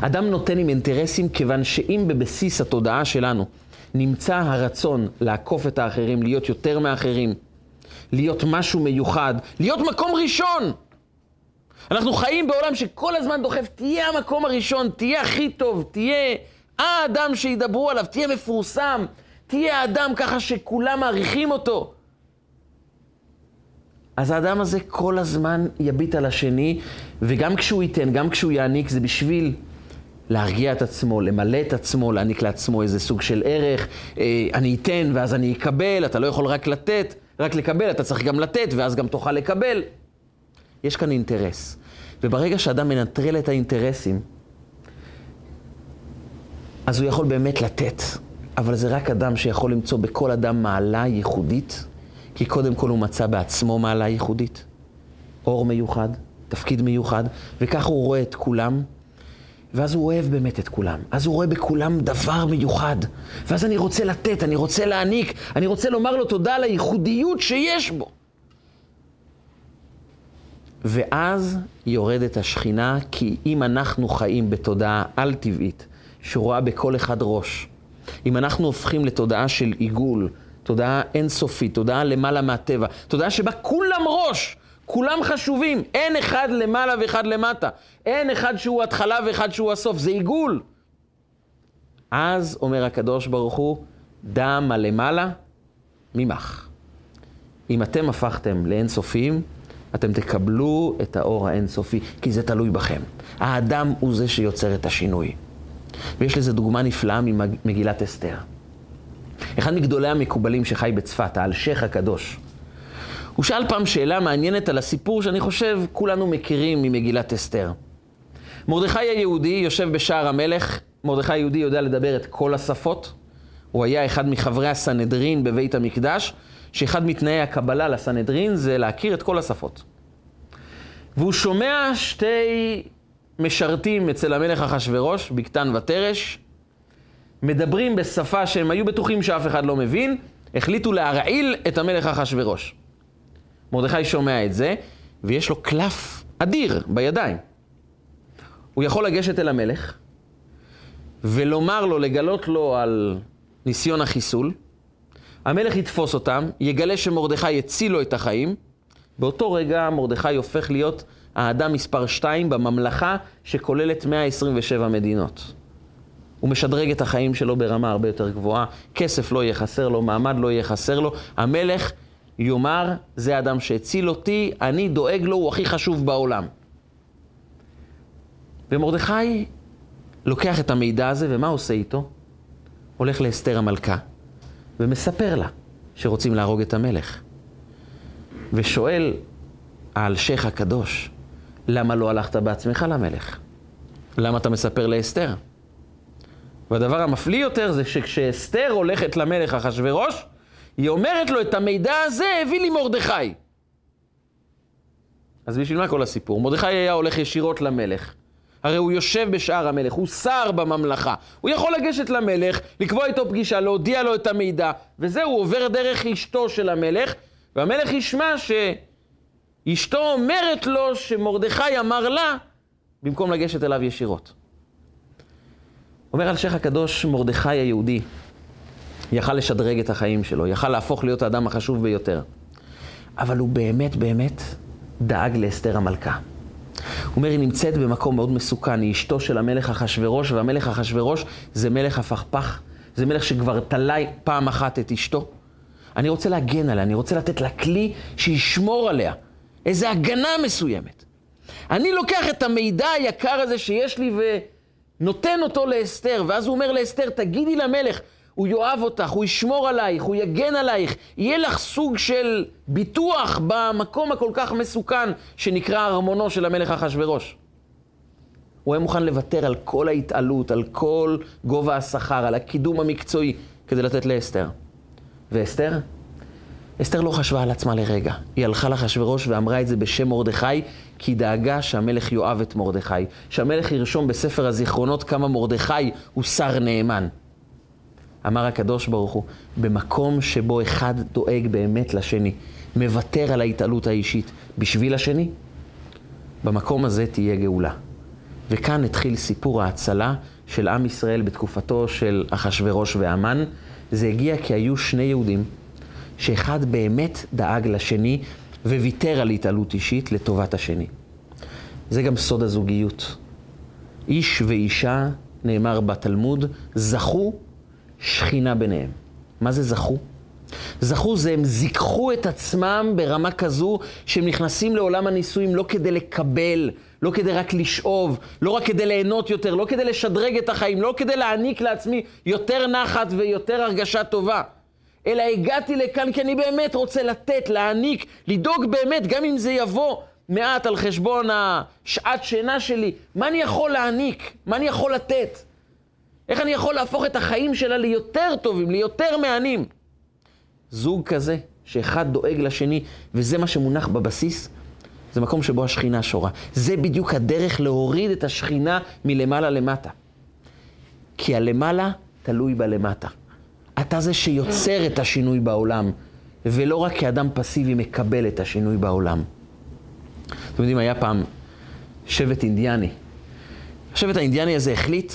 אדם נותן עם אינטרסים כיוון שאם בבסיס התודעה שלנו נמצא הרצון לעקוף את האחרים, להיות יותר מאחרים, להיות משהו מיוחד, להיות מקום ראשון. אנחנו חיים בעולם שכל הזמן דוחף, תהיה המקום הראשון, תהיה הכי טוב, תהיה האדם שידברו עליו, תהיה מפורסם, תהיה האדם ככה שכולם מעריכים אותו. אז האדם הזה כל הזמן יביט על השני, וגם כשהוא ייתן, גם כשהוא יעניק, זה בשביל להרגיע את עצמו, למלא את עצמו, להעניק לעצמו איזה סוג של ערך. אה, אני אתן ואז אני אקבל, אתה לא יכול רק לתת, רק לקבל, אתה צריך גם לתת ואז גם תוכל לקבל. יש כאן אינטרס. וברגע שאדם מנטרל את האינטרסים, אז הוא יכול באמת לתת. אבל זה רק אדם שיכול למצוא בכל אדם מעלה ייחודית, כי קודם כל הוא מצא בעצמו מעלה ייחודית. אור מיוחד, תפקיד מיוחד, וכך הוא רואה את כולם, ואז הוא אוהב באמת את כולם. אז הוא רואה בכולם דבר מיוחד. ואז אני רוצה לתת, אני רוצה להעניק, אני רוצה לומר לו תודה על הייחודיות שיש בו. ואז יורדת השכינה, כי אם אנחנו חיים בתודעה על-טבעית, שרואה בכל אחד ראש, אם אנחנו הופכים לתודעה של עיגול, תודעה אינסופית, תודעה למעלה מהטבע, תודעה שבה כולם ראש, כולם חשובים, אין אחד למעלה ואחד למטה, אין אחד שהוא התחלה ואחד שהוא הסוף, זה עיגול. אז אומר הקדוש ברוך הוא, דם הלמעלה ממך. אם אתם הפכתם לאינסופיים, אתם תקבלו את האור האינסופי, כי זה תלוי בכם. האדם הוא זה שיוצר את השינוי. ויש לזה דוגמה נפלאה ממגילת אסתר. אחד מגדולי המקובלים שחי בצפת, האלשיך הקדוש, הוא שאל פעם שאלה מעניינת על הסיפור שאני חושב כולנו מכירים ממגילת אסתר. מרדכי היהודי יושב בשער המלך, מרדכי היהודי יודע לדבר את כל השפות, הוא היה אחד מחברי הסנהדרין בבית המקדש, שאחד מתנאי הקבלה לסנהדרין זה להכיר את כל השפות. והוא שומע שתי משרתים אצל המלך אחשורוש, בקתן ותרש, מדברים בשפה שהם היו בטוחים שאף אחד לא מבין, החליטו להרעיל את המלך אחשורוש. מרדכי שומע את זה, ויש לו קלף אדיר בידיים. הוא יכול לגשת אל המלך ולומר לו, לגלות לו על ניסיון החיסול. המלך יתפוס אותם, יגלה שמרדכי הציל לו את החיים. באותו רגע מרדכי הופך להיות האדם מספר 2 בממלכה שכוללת 127 מדינות. הוא משדרג את החיים שלו ברמה הרבה יותר גבוהה, כסף לא יהיה חסר לו, מעמד לא יהיה חסר לו. המלך יאמר, זה האדם שהציל אותי, אני דואג לו, הוא הכי חשוב בעולם. ומרדכי לוקח את המידע הזה, ומה עושה איתו? הולך לאסתר המלכה, ומספר לה שרוצים להרוג את המלך. ושואל האלשיך הקדוש, למה לא הלכת בעצמך למלך? למה אתה מספר לאסתר? והדבר המפליא יותר זה שכשאסתר הולכת למלך אחשורוש, היא אומרת לו, את המידע הזה הביא לי מרדכי. אז בשביל מה כל הסיפור? מרדכי היה הולך ישירות למלך. הרי הוא יושב בשער המלך, הוא שר בממלכה. הוא יכול לגשת למלך, לקבוע איתו פגישה, להודיע לו את המידע, וזהו, הוא עובר דרך אשתו של המלך, והמלך ישמע שאשתו אומרת לו שמרדכי אמר לה, במקום לגשת אליו ישירות. אומר אלשיך הקדוש, מרדכי היהודי, יכל לשדרג את החיים שלו, יכל להפוך להיות האדם החשוב ביותר. אבל הוא באמת באמת דאג לאסתר המלכה. הוא אומר, היא נמצאת במקום מאוד מסוכן, היא אשתו של המלך אחשורוש, והמלך אחשורוש זה מלך הפכפך, זה מלך שכבר תלה פעם אחת את אשתו. אני רוצה להגן עליה, אני רוצה לתת לה כלי שישמור עליה, איזו הגנה מסוימת. אני לוקח את המידע היקר הזה שיש לי ונותן אותו לאסתר, ואז הוא אומר לאסתר, תגידי למלך, הוא יאהב אותך, הוא ישמור עלייך, הוא יגן עלייך, יהיה לך סוג של ביטוח במקום הכל כך מסוכן שנקרא ארמונו של המלך אחשורוש. הוא היה מוכן לוותר על כל ההתעלות, על כל גובה השכר, על הקידום המקצועי, כדי לתת לאסתר. ואסתר? אסתר לא חשבה על עצמה לרגע. היא הלכה לאחשוורוש ואמרה את זה בשם מרדכי, כי דאגה שהמלך יאהב את מרדכי. שהמלך ירשום בספר הזיכרונות כמה מרדכי הוא שר נאמן. אמר הקדוש ברוך הוא, במקום שבו אחד דואג באמת לשני, מוותר על ההתעלות האישית בשביל השני, במקום הזה תהיה גאולה. וכאן התחיל סיפור ההצלה של עם ישראל בתקופתו של אחשורוש והמן. זה הגיע כי היו שני יהודים, שאחד באמת דאג לשני וויתר על התעלות אישית לטובת השני. זה גם סוד הזוגיות. איש ואישה, נאמר בתלמוד, זכו שכינה ביניהם. מה זה זכו? זכו זה, הם זיככו את עצמם ברמה כזו שהם נכנסים לעולם הנישואים לא כדי לקבל, לא כדי רק לשאוב, לא רק כדי ליהנות יותר, לא כדי לשדרג את החיים, לא כדי להעניק לעצמי יותר נחת ויותר הרגשה טובה. אלא הגעתי לכאן כי אני באמת רוצה לתת, להעניק, לדאוג באמת, גם אם זה יבוא מעט על חשבון השעת שינה שלי, מה אני יכול להעניק? מה אני יכול לתת? איך אני יכול להפוך את החיים שלה ליותר טובים, ליותר מהנים? זוג כזה, שאחד דואג לשני, וזה מה שמונח בבסיס, זה מקום שבו השכינה שורה. זה בדיוק הדרך להוריד את השכינה מלמעלה למטה. כי הלמעלה תלוי בלמטה. אתה זה שיוצר את השינוי בעולם, ולא רק כאדם פסיבי מקבל את השינוי בעולם. אתם יודעים, היה פעם שבט אינדיאני. השבט האינדיאני הזה החליט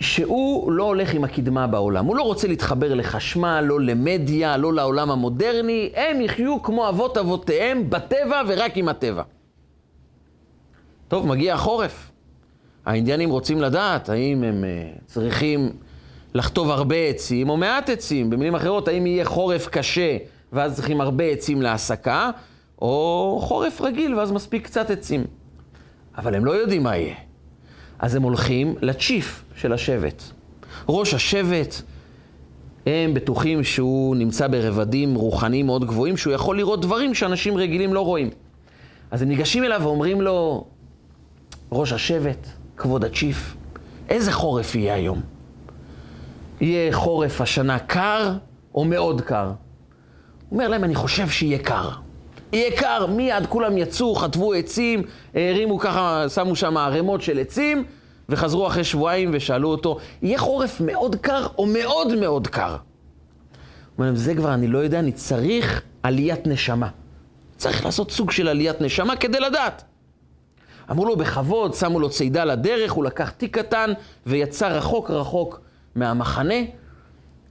שהוא לא הולך עם הקדמה בעולם. הוא לא רוצה להתחבר לחשמל, לא למדיה, לא לעולם המודרני. הם יחיו כמו אבות אבותיהם, בטבע ורק עם הטבע. טוב, מגיע החורף. האינדיאנים רוצים לדעת האם הם uh, צריכים לחטוב הרבה עצים או מעט עצים. במילים אחרות, האם יהיה חורף קשה ואז צריכים הרבה עצים להסקה, או חורף רגיל ואז מספיק קצת עצים. אבל הם לא יודעים מה יהיה. אז הם הולכים לצ'יף של השבט. ראש השבט, הם בטוחים שהוא נמצא ברבדים רוחניים מאוד גבוהים, שהוא יכול לראות דברים שאנשים רגילים לא רואים. אז הם ניגשים אליו ואומרים לו, ראש השבט, כבוד הצ'יף, איזה חורף יהיה היום? יהיה חורף השנה קר או מאוד קר? אומר להם, אני חושב שיהיה קר. יהיה קר, מיד כולם יצאו, חטבו עצים, הרימו ככה, שמו שם ערימות של עצים, וחזרו אחרי שבועיים ושאלו אותו, יהיה חורף מאוד קר או מאוד מאוד קר? אומר להם, זה כבר אני לא יודע, אני צריך עליית נשמה. צריך לעשות סוג של עליית נשמה כדי לדעת. אמרו לו בכבוד, שמו לו צידה לדרך, הוא לקח תיק קטן ויצא רחוק רחוק מהמחנה,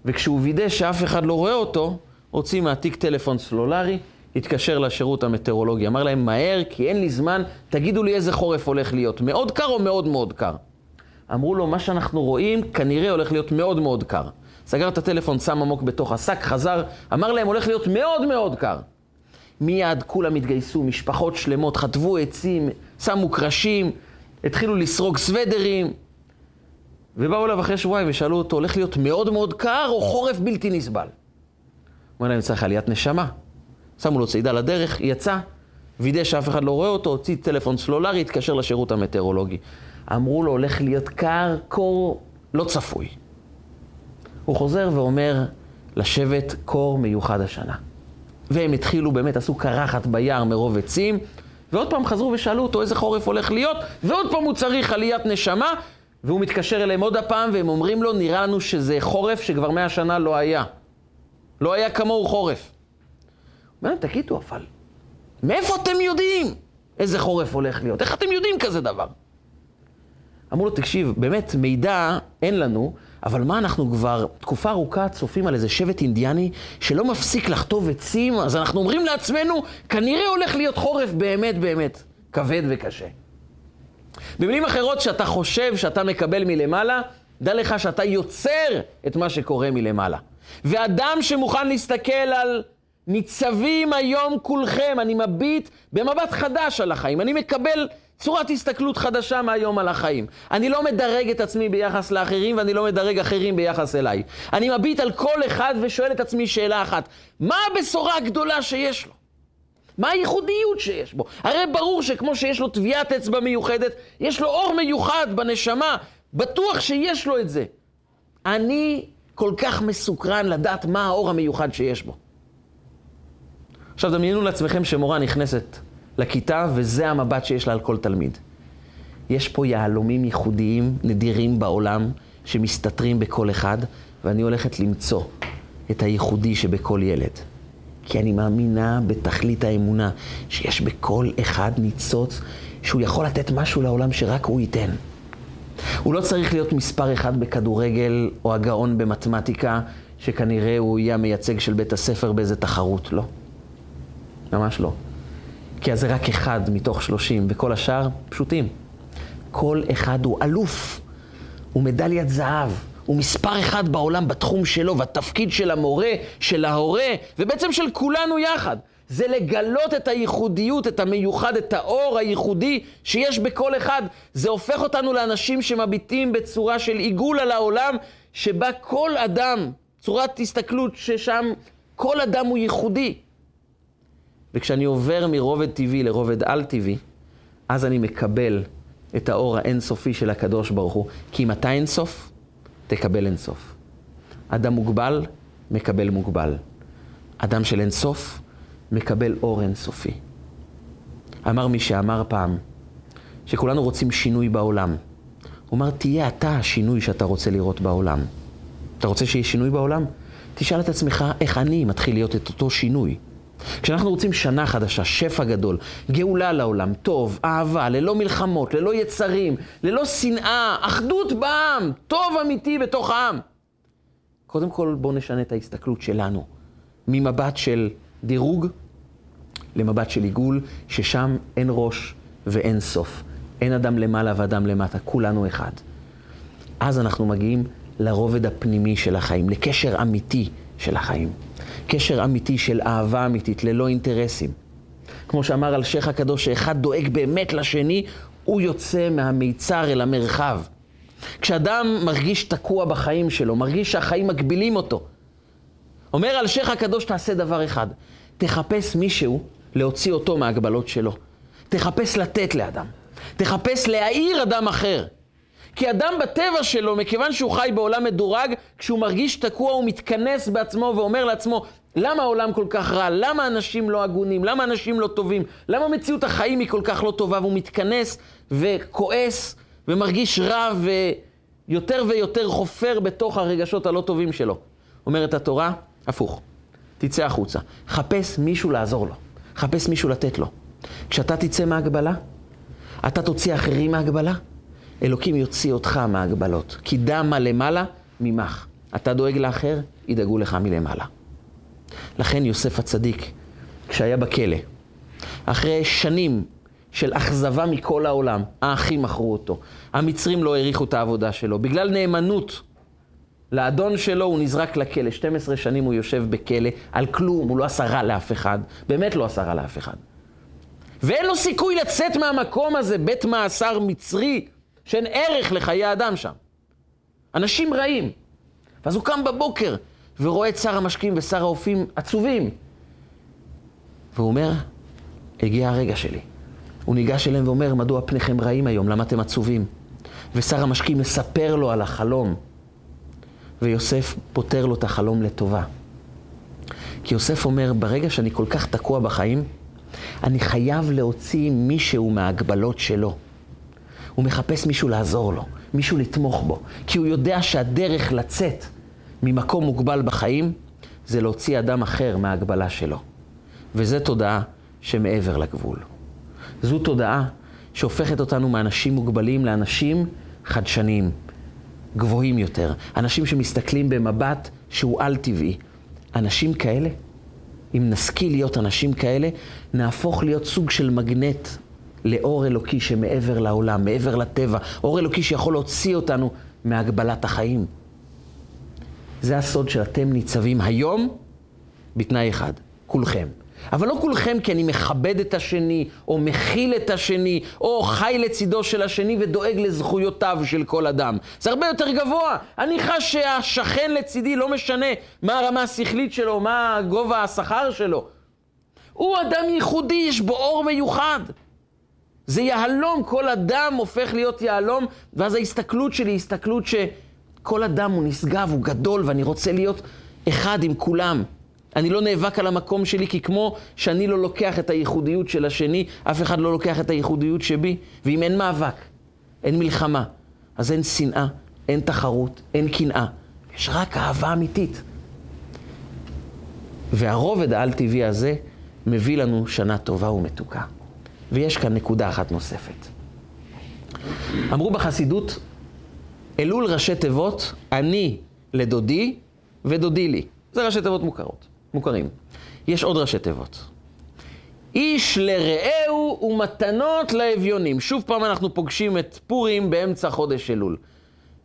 וכשהוא וידא שאף אחד לא רואה אותו, הוציא מהתיק טלפון סלולרי, התקשר לשירות המטאורולוגי. אמר להם, מהר, כי אין לי זמן, תגידו לי איזה חורף הולך להיות, מאוד קר או מאוד מאוד קר? אמרו לו, מה שאנחנו רואים כנראה הולך להיות מאוד מאוד קר. סגר את הטלפון, שם עמוק בתוך השק, חזר, אמר להם, הולך להיות מאוד מאוד קר. מיד כולם התגייסו, משפחות שלמות, חטבו עצים, שמו קרשים, התחילו לסרוג סוודרים, ובאו אליו אחרי שבועיים ושאלו אותו, הולך להיות מאוד מאוד קר או חורף בלתי נסבל? הוא אומר להם, צריך עליית נשמה. שמו לו צידה לדרך, יצא, וידא שאף אחד לא רואה אותו, הוציא טלפון סלולרי, התקשר לשירות המטאורולוגי. אמרו לו, הולך להיות קר, קור לא צפוי. הוא חוזר ואומר, לשבת קור מיוחד השנה. והם התחילו, באמת עשו קרחת ביער מרוב עצים, ועוד פעם חזרו ושאלו אותו איזה חורף הולך להיות, ועוד פעם הוא צריך עליית נשמה, והוא מתקשר אליהם עוד הפעם, והם אומרים לו, נראה לנו שזה חורף שכבר מאה שנה לא היה. לא היה כמוהו חורף. הוא אומר, תגידו, אבל מאיפה אתם יודעים איזה חורף הולך להיות? איך אתם יודעים כזה דבר? אמרו לו, תקשיב, באמת, מידע אין לנו, אבל מה אנחנו כבר תקופה ארוכה צופים על איזה שבט אינדיאני שלא מפסיק לחטוב עצים, אז אנחנו אומרים לעצמנו, כנראה הולך להיות חורף באמת באמת כבד וקשה. במילים אחרות, שאתה חושב שאתה מקבל מלמעלה, דע לך שאתה יוצר את מה שקורה מלמעלה. ואדם שמוכן להסתכל על ניצבים היום כולכם, אני מביט במבט חדש על החיים, אני מקבל צורת הסתכלות חדשה מהיום על החיים. אני לא מדרג את עצמי ביחס לאחרים ואני לא מדרג אחרים ביחס אליי. אני מביט על כל אחד ושואל את עצמי שאלה אחת, מה הבשורה הגדולה שיש לו? מה הייחודיות שיש בו? הרי ברור שכמו שיש לו טביעת אצבע מיוחדת, יש לו אור מיוחד בנשמה, בטוח שיש לו את זה. אני כל כך מסוקרן לדעת מה האור המיוחד שיש בו. עכשיו דמיינו לעצמכם שמורה נכנסת לכיתה וזה המבט שיש לה על כל תלמיד. יש פה יהלומים ייחודיים, נדירים בעולם, שמסתתרים בכל אחד, ואני הולכת למצוא את הייחודי שבכל ילד. כי אני מאמינה בתכלית האמונה, שיש בכל אחד ניצוץ שהוא יכול לתת משהו לעולם שרק הוא ייתן. הוא לא צריך להיות מספר אחד בכדורגל או הגאון במתמטיקה, שכנראה הוא יהיה המייצג של בית הספר באיזה תחרות, לא. ממש לא. כי אז זה רק אחד מתוך שלושים, וכל השאר פשוטים. כל אחד הוא אלוף, הוא מדליית זהב, הוא מספר אחד בעולם בתחום שלו, והתפקיד של המורה, של ההורה, ובעצם של כולנו יחד. זה לגלות את הייחודיות, את המיוחד, את האור הייחודי שיש בכל אחד. זה הופך אותנו לאנשים שמביטים בצורה של עיגול על העולם, שבה כל אדם, צורת הסתכלות ששם כל אדם הוא ייחודי. וכשאני עובר מרובד טבעי לרובד על-טבעי, אז אני מקבל את האור האינסופי של הקדוש ברוך הוא. כי אם אתה אינסוף, תקבל אינסוף. אדם מוגבל, מקבל מוגבל. אדם של אינסוף, מקבל אור אינסופי. אמר מי שאמר פעם, שכולנו רוצים שינוי בעולם. הוא אמר, תהיה אתה השינוי שאתה רוצה לראות בעולם. אתה רוצה שיהיה שינוי בעולם? תשאל את עצמך איך אני מתחיל להיות את אותו שינוי. כשאנחנו רוצים שנה חדשה, שפע גדול, גאולה לעולם, טוב, אהבה, ללא מלחמות, ללא יצרים, ללא שנאה, אחדות בעם, טוב אמיתי בתוך העם. קודם כל בואו נשנה את ההסתכלות שלנו, ממבט של דירוג למבט של עיגול, ששם אין ראש ואין סוף. אין אדם למעלה ואדם למטה, כולנו אחד. אז אנחנו מגיעים לרובד הפנימי של החיים, לקשר אמיתי של החיים. קשר אמיתי של אהבה אמיתית, ללא אינטרסים. כמו שאמר אלשיך הקדוש, שאחד דואג באמת לשני, הוא יוצא מהמיצר אל המרחב. כשאדם מרגיש תקוע בחיים שלו, מרגיש שהחיים מגבילים אותו, אומר אלשיך הקדוש, תעשה דבר אחד, תחפש מישהו להוציא אותו מההגבלות שלו. תחפש לתת לאדם. תחפש להעיר אדם אחר. כי אדם בטבע שלו, מכיוון שהוא חי בעולם מדורג, כשהוא מרגיש תקוע הוא מתכנס בעצמו ואומר לעצמו, למה העולם כל כך רע? למה אנשים לא הגונים? למה אנשים לא טובים? למה מציאות החיים היא כל כך לא טובה? והוא מתכנס וכועס ומרגיש רע ויותר ויותר חופר בתוך הרגשות הלא טובים שלו. אומרת התורה, הפוך, תצא החוצה. חפש מישהו לעזור לו. חפש מישהו לתת לו. כשאתה תצא מהגבלה, אתה תוציא אחרים מהגבלה, אלוקים יוציא אותך מההגבלות. כי דמה למעלה ממך. אתה דואג לאחר, ידאגו לך מלמעלה. לכן יוסף הצדיק, כשהיה בכלא, אחרי שנים של אכזבה מכל העולם, האחים מכרו אותו, המצרים לא העריכו את העבודה שלו, בגלל נאמנות לאדון שלו הוא נזרק לכלא, 12 שנים הוא יושב בכלא, על כלום, הוא לא עשה רע לאף אחד, באמת לא עשה רע לאף אחד. ואין לו סיכוי לצאת מהמקום הזה, בית מאסר מצרי, שאין ערך לחיי אדם שם. אנשים רעים. ואז הוא קם בבוקר ורואה את שר המשקים ושר האופים עצובים. והוא אומר, הגיע הרגע שלי. הוא ניגש אליהם ואומר, מדוע פניכם רעים היום? למה אתם עצובים? ושר המשקים מספר לו על החלום. ויוסף פותר לו את החלום לטובה. כי יוסף אומר, ברגע שאני כל כך תקוע בחיים, אני חייב להוציא מישהו מההגבלות שלו. הוא מחפש מישהו לעזור לו, מישהו לתמוך בו, כי הוא יודע שהדרך לצאת ממקום מוגבל בחיים זה להוציא אדם אחר מההגבלה שלו. וזו תודעה שמעבר לגבול. זו תודעה שהופכת אותנו מאנשים מוגבלים לאנשים חדשניים, גבוהים יותר. אנשים שמסתכלים במבט שהוא על-טבעי. אנשים כאלה, אם נשכיל להיות אנשים כאלה, נהפוך להיות סוג של מגנט לאור אלוקי שמעבר לעולם, מעבר לטבע, אור אלוקי שיכול להוציא אותנו מהגבלת החיים. זה הסוד שאתם ניצבים היום בתנאי אחד, כולכם. אבל לא כולכם כי אני מכבד את השני, או מכיל את השני, או חי לצידו של השני ודואג לזכויותיו של כל אדם. זה הרבה יותר גבוה. אני חש שהשכן לצידי, לא משנה מה הרמה השכלית שלו, מה גובה השכר שלו. הוא אדם ייחודי, יש בו אור מיוחד. זה יהלום, כל אדם הופך להיות יהלום, ואז ההסתכלות שלי היא הסתכלות שכל אדם הוא נשגב, הוא גדול, ואני רוצה להיות אחד עם כולם. אני לא נאבק על המקום שלי, כי כמו שאני לא לוקח את הייחודיות של השני, אף אחד לא לוקח את הייחודיות שבי. ואם אין מאבק, אין מלחמה, אז אין שנאה, אין תחרות, אין קנאה. יש רק אהבה אמיתית. והרובד העל-טבעי הזה מביא לנו שנה טובה ומתוקה. ויש כאן נקודה אחת נוספת. אמרו בחסידות, אלול ראשי תיבות, אני לדודי ודודי לי. זה ראשי תיבות מוכרות, מוכרים. יש עוד ראשי תיבות. איש לרעהו ומתנות לאביונים. שוב פעם אנחנו פוגשים את פורים באמצע חודש אלול.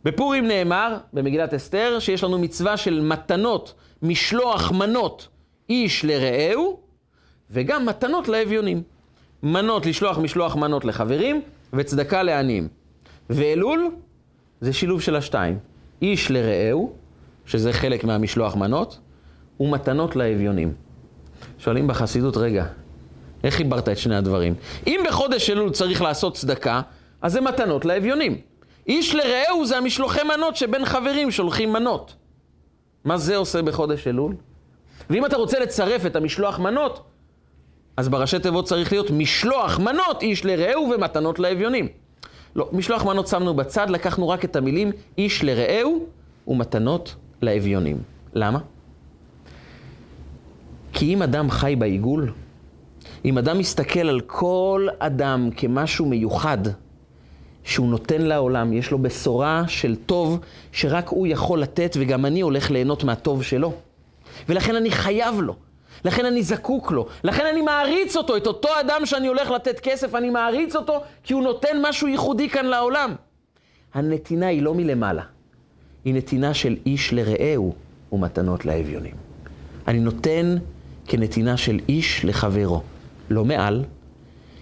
בפורים נאמר, במגילת אסתר, שיש לנו מצווה של מתנות, משלוח מנות איש לרעהו, וגם מתנות לאביונים. מנות, לשלוח משלוח מנות לחברים, וצדקה לעניים. ואלול, זה שילוב של השתיים. איש לרעהו, שזה חלק מהמשלוח מנות, ומתנות לאביונים. שואלים בחסידות, רגע, איך חיברת את שני הדברים? אם בחודש אלול צריך לעשות צדקה, אז זה מתנות לאביונים. איש לרעהו זה המשלוחי מנות שבין חברים שולחים מנות. מה זה עושה בחודש אלול? ואם אתה רוצה לצרף את המשלוח מנות, אז בראשי תיבות צריך להיות משלוח מנות איש לרעהו ומתנות לאביונים. לא, משלוח מנות שמנו בצד, לקחנו רק את המילים איש לרעהו ומתנות לאביונים. למה? כי אם אדם חי בעיגול, אם אדם מסתכל על כל אדם כמשהו מיוחד, שהוא נותן לעולם, יש לו בשורה של טוב שרק הוא יכול לתת וגם אני הולך ליהנות מהטוב שלו. ולכן אני חייב לו, לכן אני זקוק לו, לכן אני מעריץ אותו, את אותו אדם שאני הולך לתת כסף, אני מעריץ אותו כי הוא נותן משהו ייחודי כאן לעולם. הנתינה היא לא מלמעלה, היא נתינה של איש לרעהו ומתנות לאביונים. אני נותן כנתינה של איש לחברו, לא מעל,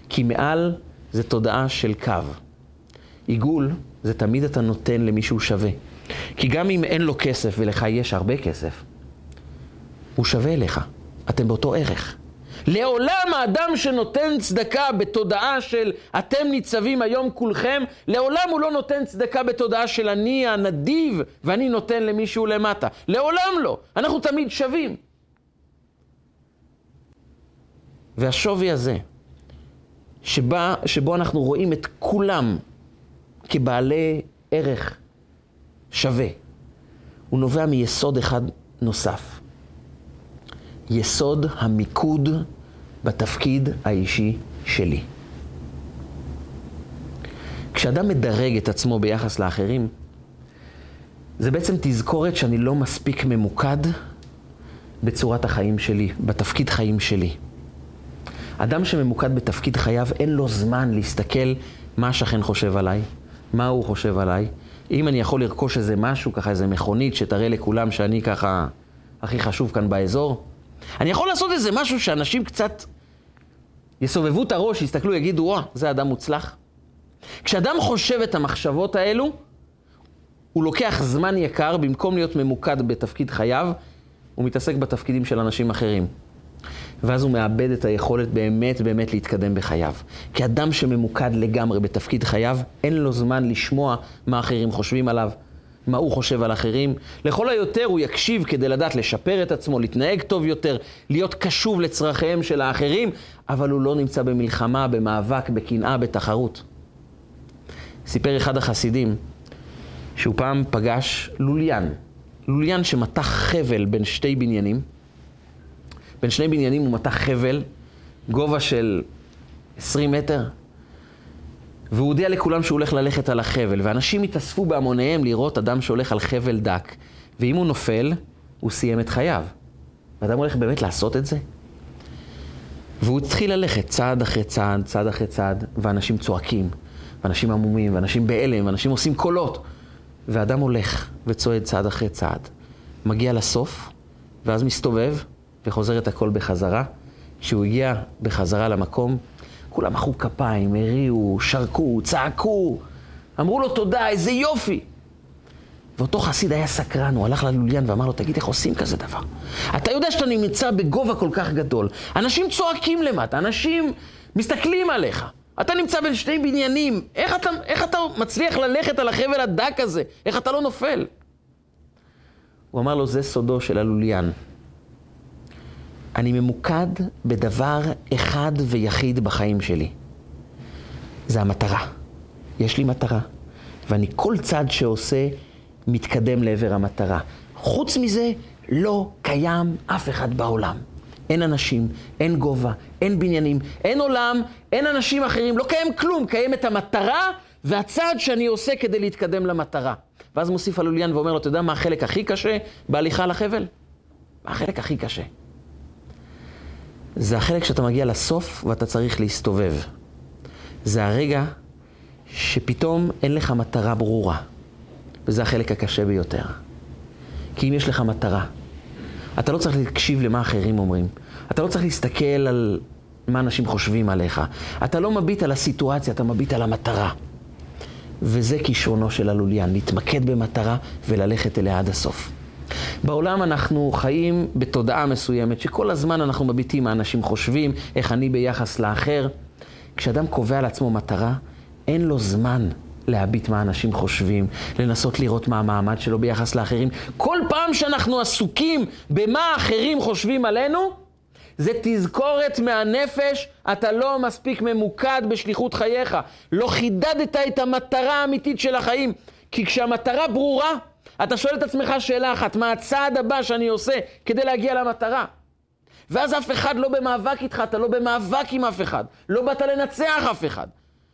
כי מעל זה תודעה של קו. עיגול זה תמיד אתה נותן למישהו שווה. כי גם אם אין לו כסף ולך יש הרבה כסף, הוא שווה אליך. אתם באותו ערך. לעולם האדם שנותן צדקה בתודעה של אתם ניצבים היום כולכם, לעולם הוא לא נותן צדקה בתודעה של אני הנדיב ואני נותן למישהו למטה. לעולם לא. אנחנו תמיד שווים. והשווי הזה, שבה, שבו אנחנו רואים את כולם כבעלי ערך שווה, הוא נובע מיסוד אחד נוסף. יסוד המיקוד בתפקיד האישי שלי. כשאדם מדרג את עצמו ביחס לאחרים, זה בעצם תזכורת שאני לא מספיק ממוקד בצורת החיים שלי, בתפקיד חיים שלי. אדם שממוקד בתפקיד חייו, אין לו זמן להסתכל מה השכן חושב עליי, מה הוא חושב עליי. אם אני יכול לרכוש איזה משהו, ככה איזה מכונית שתראה לכולם שאני ככה הכי חשוב כאן באזור, אני יכול לעשות איזה משהו שאנשים קצת יסובבו את הראש, יסתכלו, יגידו, וואה, זה אדם מוצלח. כשאדם חושב את המחשבות האלו, הוא לוקח זמן יקר, במקום להיות ממוקד בתפקיד חייו, הוא מתעסק בתפקידים של אנשים אחרים. ואז הוא מאבד את היכולת באמת באמת להתקדם בחייו. כי אדם שממוקד לגמרי בתפקיד חייו, אין לו זמן לשמוע מה אחרים חושבים עליו, מה הוא חושב על אחרים. לכל היותר הוא יקשיב כדי לדעת לשפר את עצמו, להתנהג טוב יותר, להיות קשוב לצרכיהם של האחרים, אבל הוא לא נמצא במלחמה, במאבק, בקנאה, בתחרות. סיפר אחד החסידים שהוא פעם פגש לוליין, לוליין שמתח חבל בין שתי בניינים. בין שני בניינים הוא מתח חבל, גובה של 20 מטר, והוא הודיע לכולם שהוא הולך ללכת על החבל, ואנשים התאספו בהמוניהם לראות אדם שהולך על חבל דק, ואם הוא נופל, הוא סיים את חייו. ואדם הולך באמת לעשות את זה? והוא התחיל ללכת צעד אחרי צעד, צעד אחרי צעד, ואנשים צועקים, ואנשים עמומים, ואנשים בהלם, ואנשים עושים קולות. ואדם הולך וצועד צעד אחרי צעד. מגיע לסוף, ואז מסתובב, וחוזר את הכל בחזרה. כשהוא הגיע בחזרה למקום, כולם מחאו כפיים, הריעו, שרקו, צעקו, אמרו לו תודה, איזה יופי. ואותו חסיד היה סקרן, הוא הלך ללוליין ואמר לו, תגיד, איך עושים כזה דבר? אתה יודע שאתה נמצא בגובה כל כך גדול, אנשים צועקים למטה, אנשים מסתכלים עליך. אתה נמצא בין שני בניינים, איך אתה, איך אתה מצליח ללכת על החבל הדק הזה? איך אתה לא נופל? הוא אמר לו, זה סודו של הלוליין. אני ממוקד בדבר אחד ויחיד בחיים שלי. זה המטרה. יש לי מטרה, ואני כל צעד שעושה מתקדם לעבר המטרה. חוץ מזה, לא קיים אף אחד בעולם. אין אנשים, אין גובה, אין בניינים, אין עולם, אין אנשים אחרים, לא קיים כלום, קיימת המטרה והצעד שאני עושה כדי להתקדם למטרה. ואז מוסיף הלוליין ואומר לו, אתה יודע מה החלק הכי קשה בהליכה לחבל? מה החלק הכי קשה? זה החלק שאתה מגיע לסוף ואתה צריך להסתובב. זה הרגע שפתאום אין לך מטרה ברורה. וזה החלק הקשה ביותר. כי אם יש לך מטרה, אתה לא צריך להקשיב למה אחרים אומרים. אתה לא צריך להסתכל על מה אנשים חושבים עליך. אתה לא מביט על הסיטואציה, אתה מביט על המטרה. וזה כישרונו של הלוליין, להתמקד במטרה וללכת אליה עד הסוף. בעולם אנחנו חיים בתודעה מסוימת, שכל הזמן אנחנו מביטים מה אנשים חושבים, איך אני ביחס לאחר. כשאדם קובע לעצמו מטרה, אין לו זמן להביט מה אנשים חושבים, לנסות לראות מה המעמד שלו ביחס לאחרים. כל פעם שאנחנו עסוקים במה האחרים חושבים עלינו, זה תזכורת מהנפש, אתה לא מספיק ממוקד בשליחות חייך. לא חידדת את המטרה האמיתית של החיים. כי כשהמטרה ברורה, אתה שואל את עצמך שאלה אחת, מה הצעד הבא שאני עושה כדי להגיע למטרה? ואז אף אחד לא במאבק איתך, אתה לא במאבק עם אף אחד. לא באת לנצח אף אחד.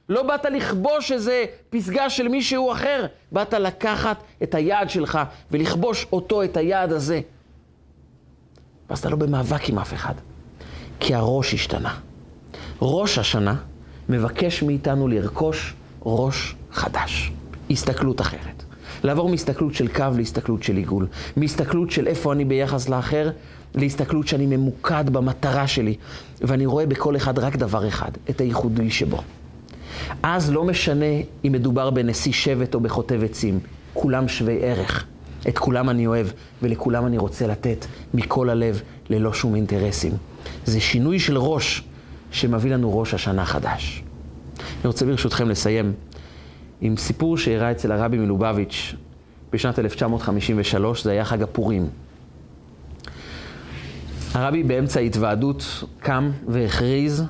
לא באת לכבוש איזה פסגה של מישהו אחר. באת לקחת את היעד שלך ולכבוש אותו, את היעד הזה. ואז אתה לא במאבק עם אף אחד. כי הראש השתנה. ראש השנה מבקש מאיתנו לרכוש ראש חדש. הסתכלות אחרת. לעבור מהסתכלות של קו להסתכלות של עיגול. מהסתכלות של איפה אני ביחס לאחר, להסתכלות שאני ממוקד במטרה שלי, ואני רואה בכל אחד רק דבר אחד, את הייחודי שבו. אז לא משנה אם מדובר בנשיא שבט או בחוטב עצים, כולם שווי ערך. את כולם אני אוהב, ולכולם אני רוצה לתת מכל הלב, ללא שום אינטרסים. זה שינוי של ראש שמביא לנו ראש השנה חדש. אני רוצה ברשותכם לסיים עם סיפור שאירע אצל הרבי מלובביץ' בשנת 1953, זה היה חג הפורים. הרבי באמצע ההתוועדות קם והכריז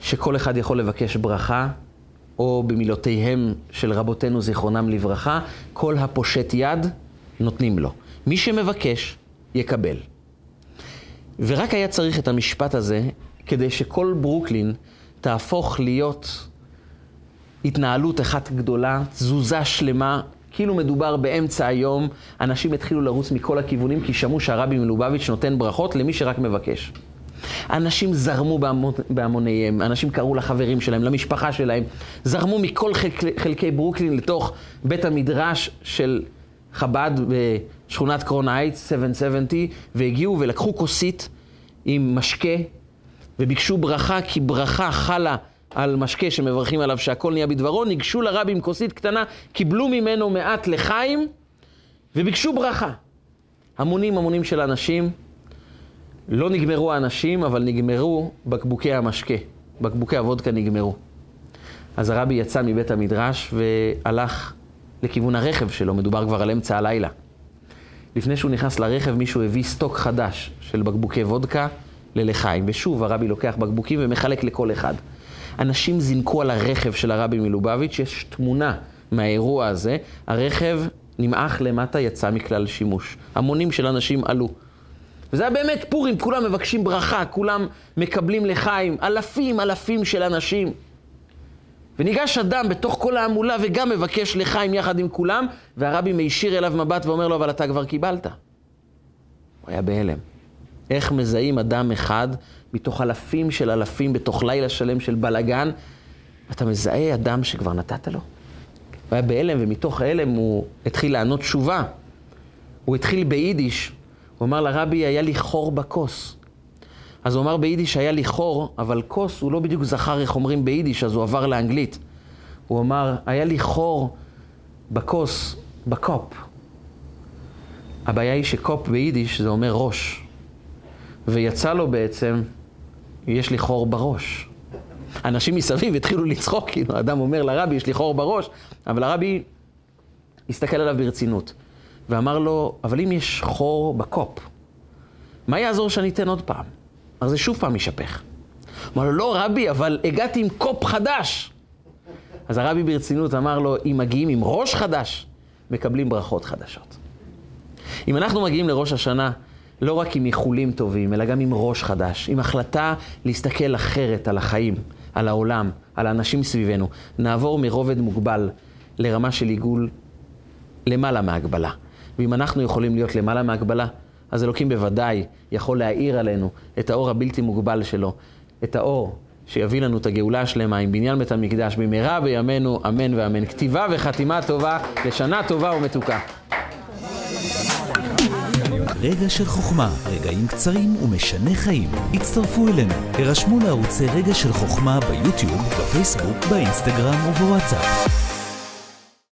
שכל אחד יכול לבקש ברכה, או במילותיהם של רבותינו זיכרונם לברכה, כל הפושט יד, נותנים לו. מי שמבקש, יקבל. ורק היה צריך את המשפט הזה כדי שכל ברוקלין תהפוך להיות התנהלות אחת גדולה, תזוזה שלמה, כאילו מדובר באמצע היום, אנשים התחילו לרוץ מכל הכיוונים כי שמעו שהרבי מלובביץ' נותן ברכות למי שרק מבקש. אנשים זרמו בהמוניהם, אנשים קראו לחברים שלהם, למשפחה שלהם, זרמו מכל חלקי, חלקי ברוקלין לתוך בית המדרש של חב"ד בשכונת קראון הייטס, 770, והגיעו ולקחו כוסית עם משקה, וביקשו ברכה, כי ברכה חלה על משקה שמברכים עליו שהכל נהיה בדברו, ניגשו לרבי עם כוסית קטנה, קיבלו ממנו מעט לחיים, וביקשו ברכה. המונים המונים של אנשים, לא נגמרו האנשים, אבל נגמרו בקבוקי המשקה. בקבוקי הוודקה נגמרו. אז הרבי יצא מבית המדרש והלך לכיוון הרכב שלו, מדובר כבר על אמצע הלילה. לפני שהוא נכנס לרכב, מישהו הביא סטוק חדש של בקבוקי וודקה ללחיים. ושוב, הרבי לוקח בקבוקים ומחלק לכל אחד. אנשים זינקו על הרכב של הרבי מלובביץ', יש תמונה מהאירוע הזה. הרכב נמעך למטה, יצא מכלל שימוש. המונים של אנשים עלו. וזה היה באמת פורים, כולם מבקשים ברכה, כולם מקבלים לחיים, אלפים אלפים של אנשים. וניגש אדם בתוך כל ההמולה וגם מבקש לחיים יחד עם כולם, והרבי מישיר אליו מבט ואומר לו, אבל אתה כבר קיבלת. הוא היה בהלם. איך מזהים אדם אחד מתוך אלפים של אלפים בתוך לילה שלם של בלגן, אתה מזהה אדם שכבר נתת לו? הוא היה בהלם, ומתוך ההלם הוא התחיל לענות תשובה. הוא התחיל ביידיש, הוא אמר לרבי, היה לי חור בכוס. אז הוא אמר ביידיש, היה לי חור, אבל כוס, הוא לא בדיוק זכר איך אומרים ביידיש, אז הוא עבר לאנגלית. הוא אמר, היה לי חור בכוס, בקופ. הבעיה היא שקופ ביידיש זה אומר ראש. ויצא לו בעצם, יש לי חור בראש. אנשים מסביב התחילו לצחוק, כאילו, האדם אומר לרבי, יש לי חור בראש, אבל הרבי הסתכל עליו ברצינות, ואמר לו, אבל אם יש חור בקופ, מה יעזור שאני אתן עוד פעם? אז זה שוב פעם יישפך. אמר לו, לא רבי, אבל הגעתי עם קופ חדש. אז הרבי ברצינות אמר לו, אם מגיעים עם ראש חדש, מקבלים ברכות חדשות. אם אנחנו מגיעים לראש השנה, לא רק עם איחולים טובים, אלא גם עם ראש חדש, עם החלטה להסתכל אחרת על החיים, על העולם, על האנשים סביבנו, נעבור מרובד מוגבל לרמה של עיגול למעלה מהגבלה. ואם אנחנו יכולים להיות למעלה מהגבלה, אז אלוקים בוודאי יכול להאיר עלינו את האור הבלתי מוגבל שלו, את האור שיביא לנו את הגאולה השלמה עם בניין בית המקדש במהרה בימינו, אמן ואמן. כתיבה וחתימה טובה לשנה טובה ומתוקה. רגע של חוכמה, רגעים קצרים ומשנה חיים. הצטרפו אלינו, הרשמו לערוצי רגע של חוכמה ביוטיוב, בפייסבוק, באינסטגרם ובוואטסאפ.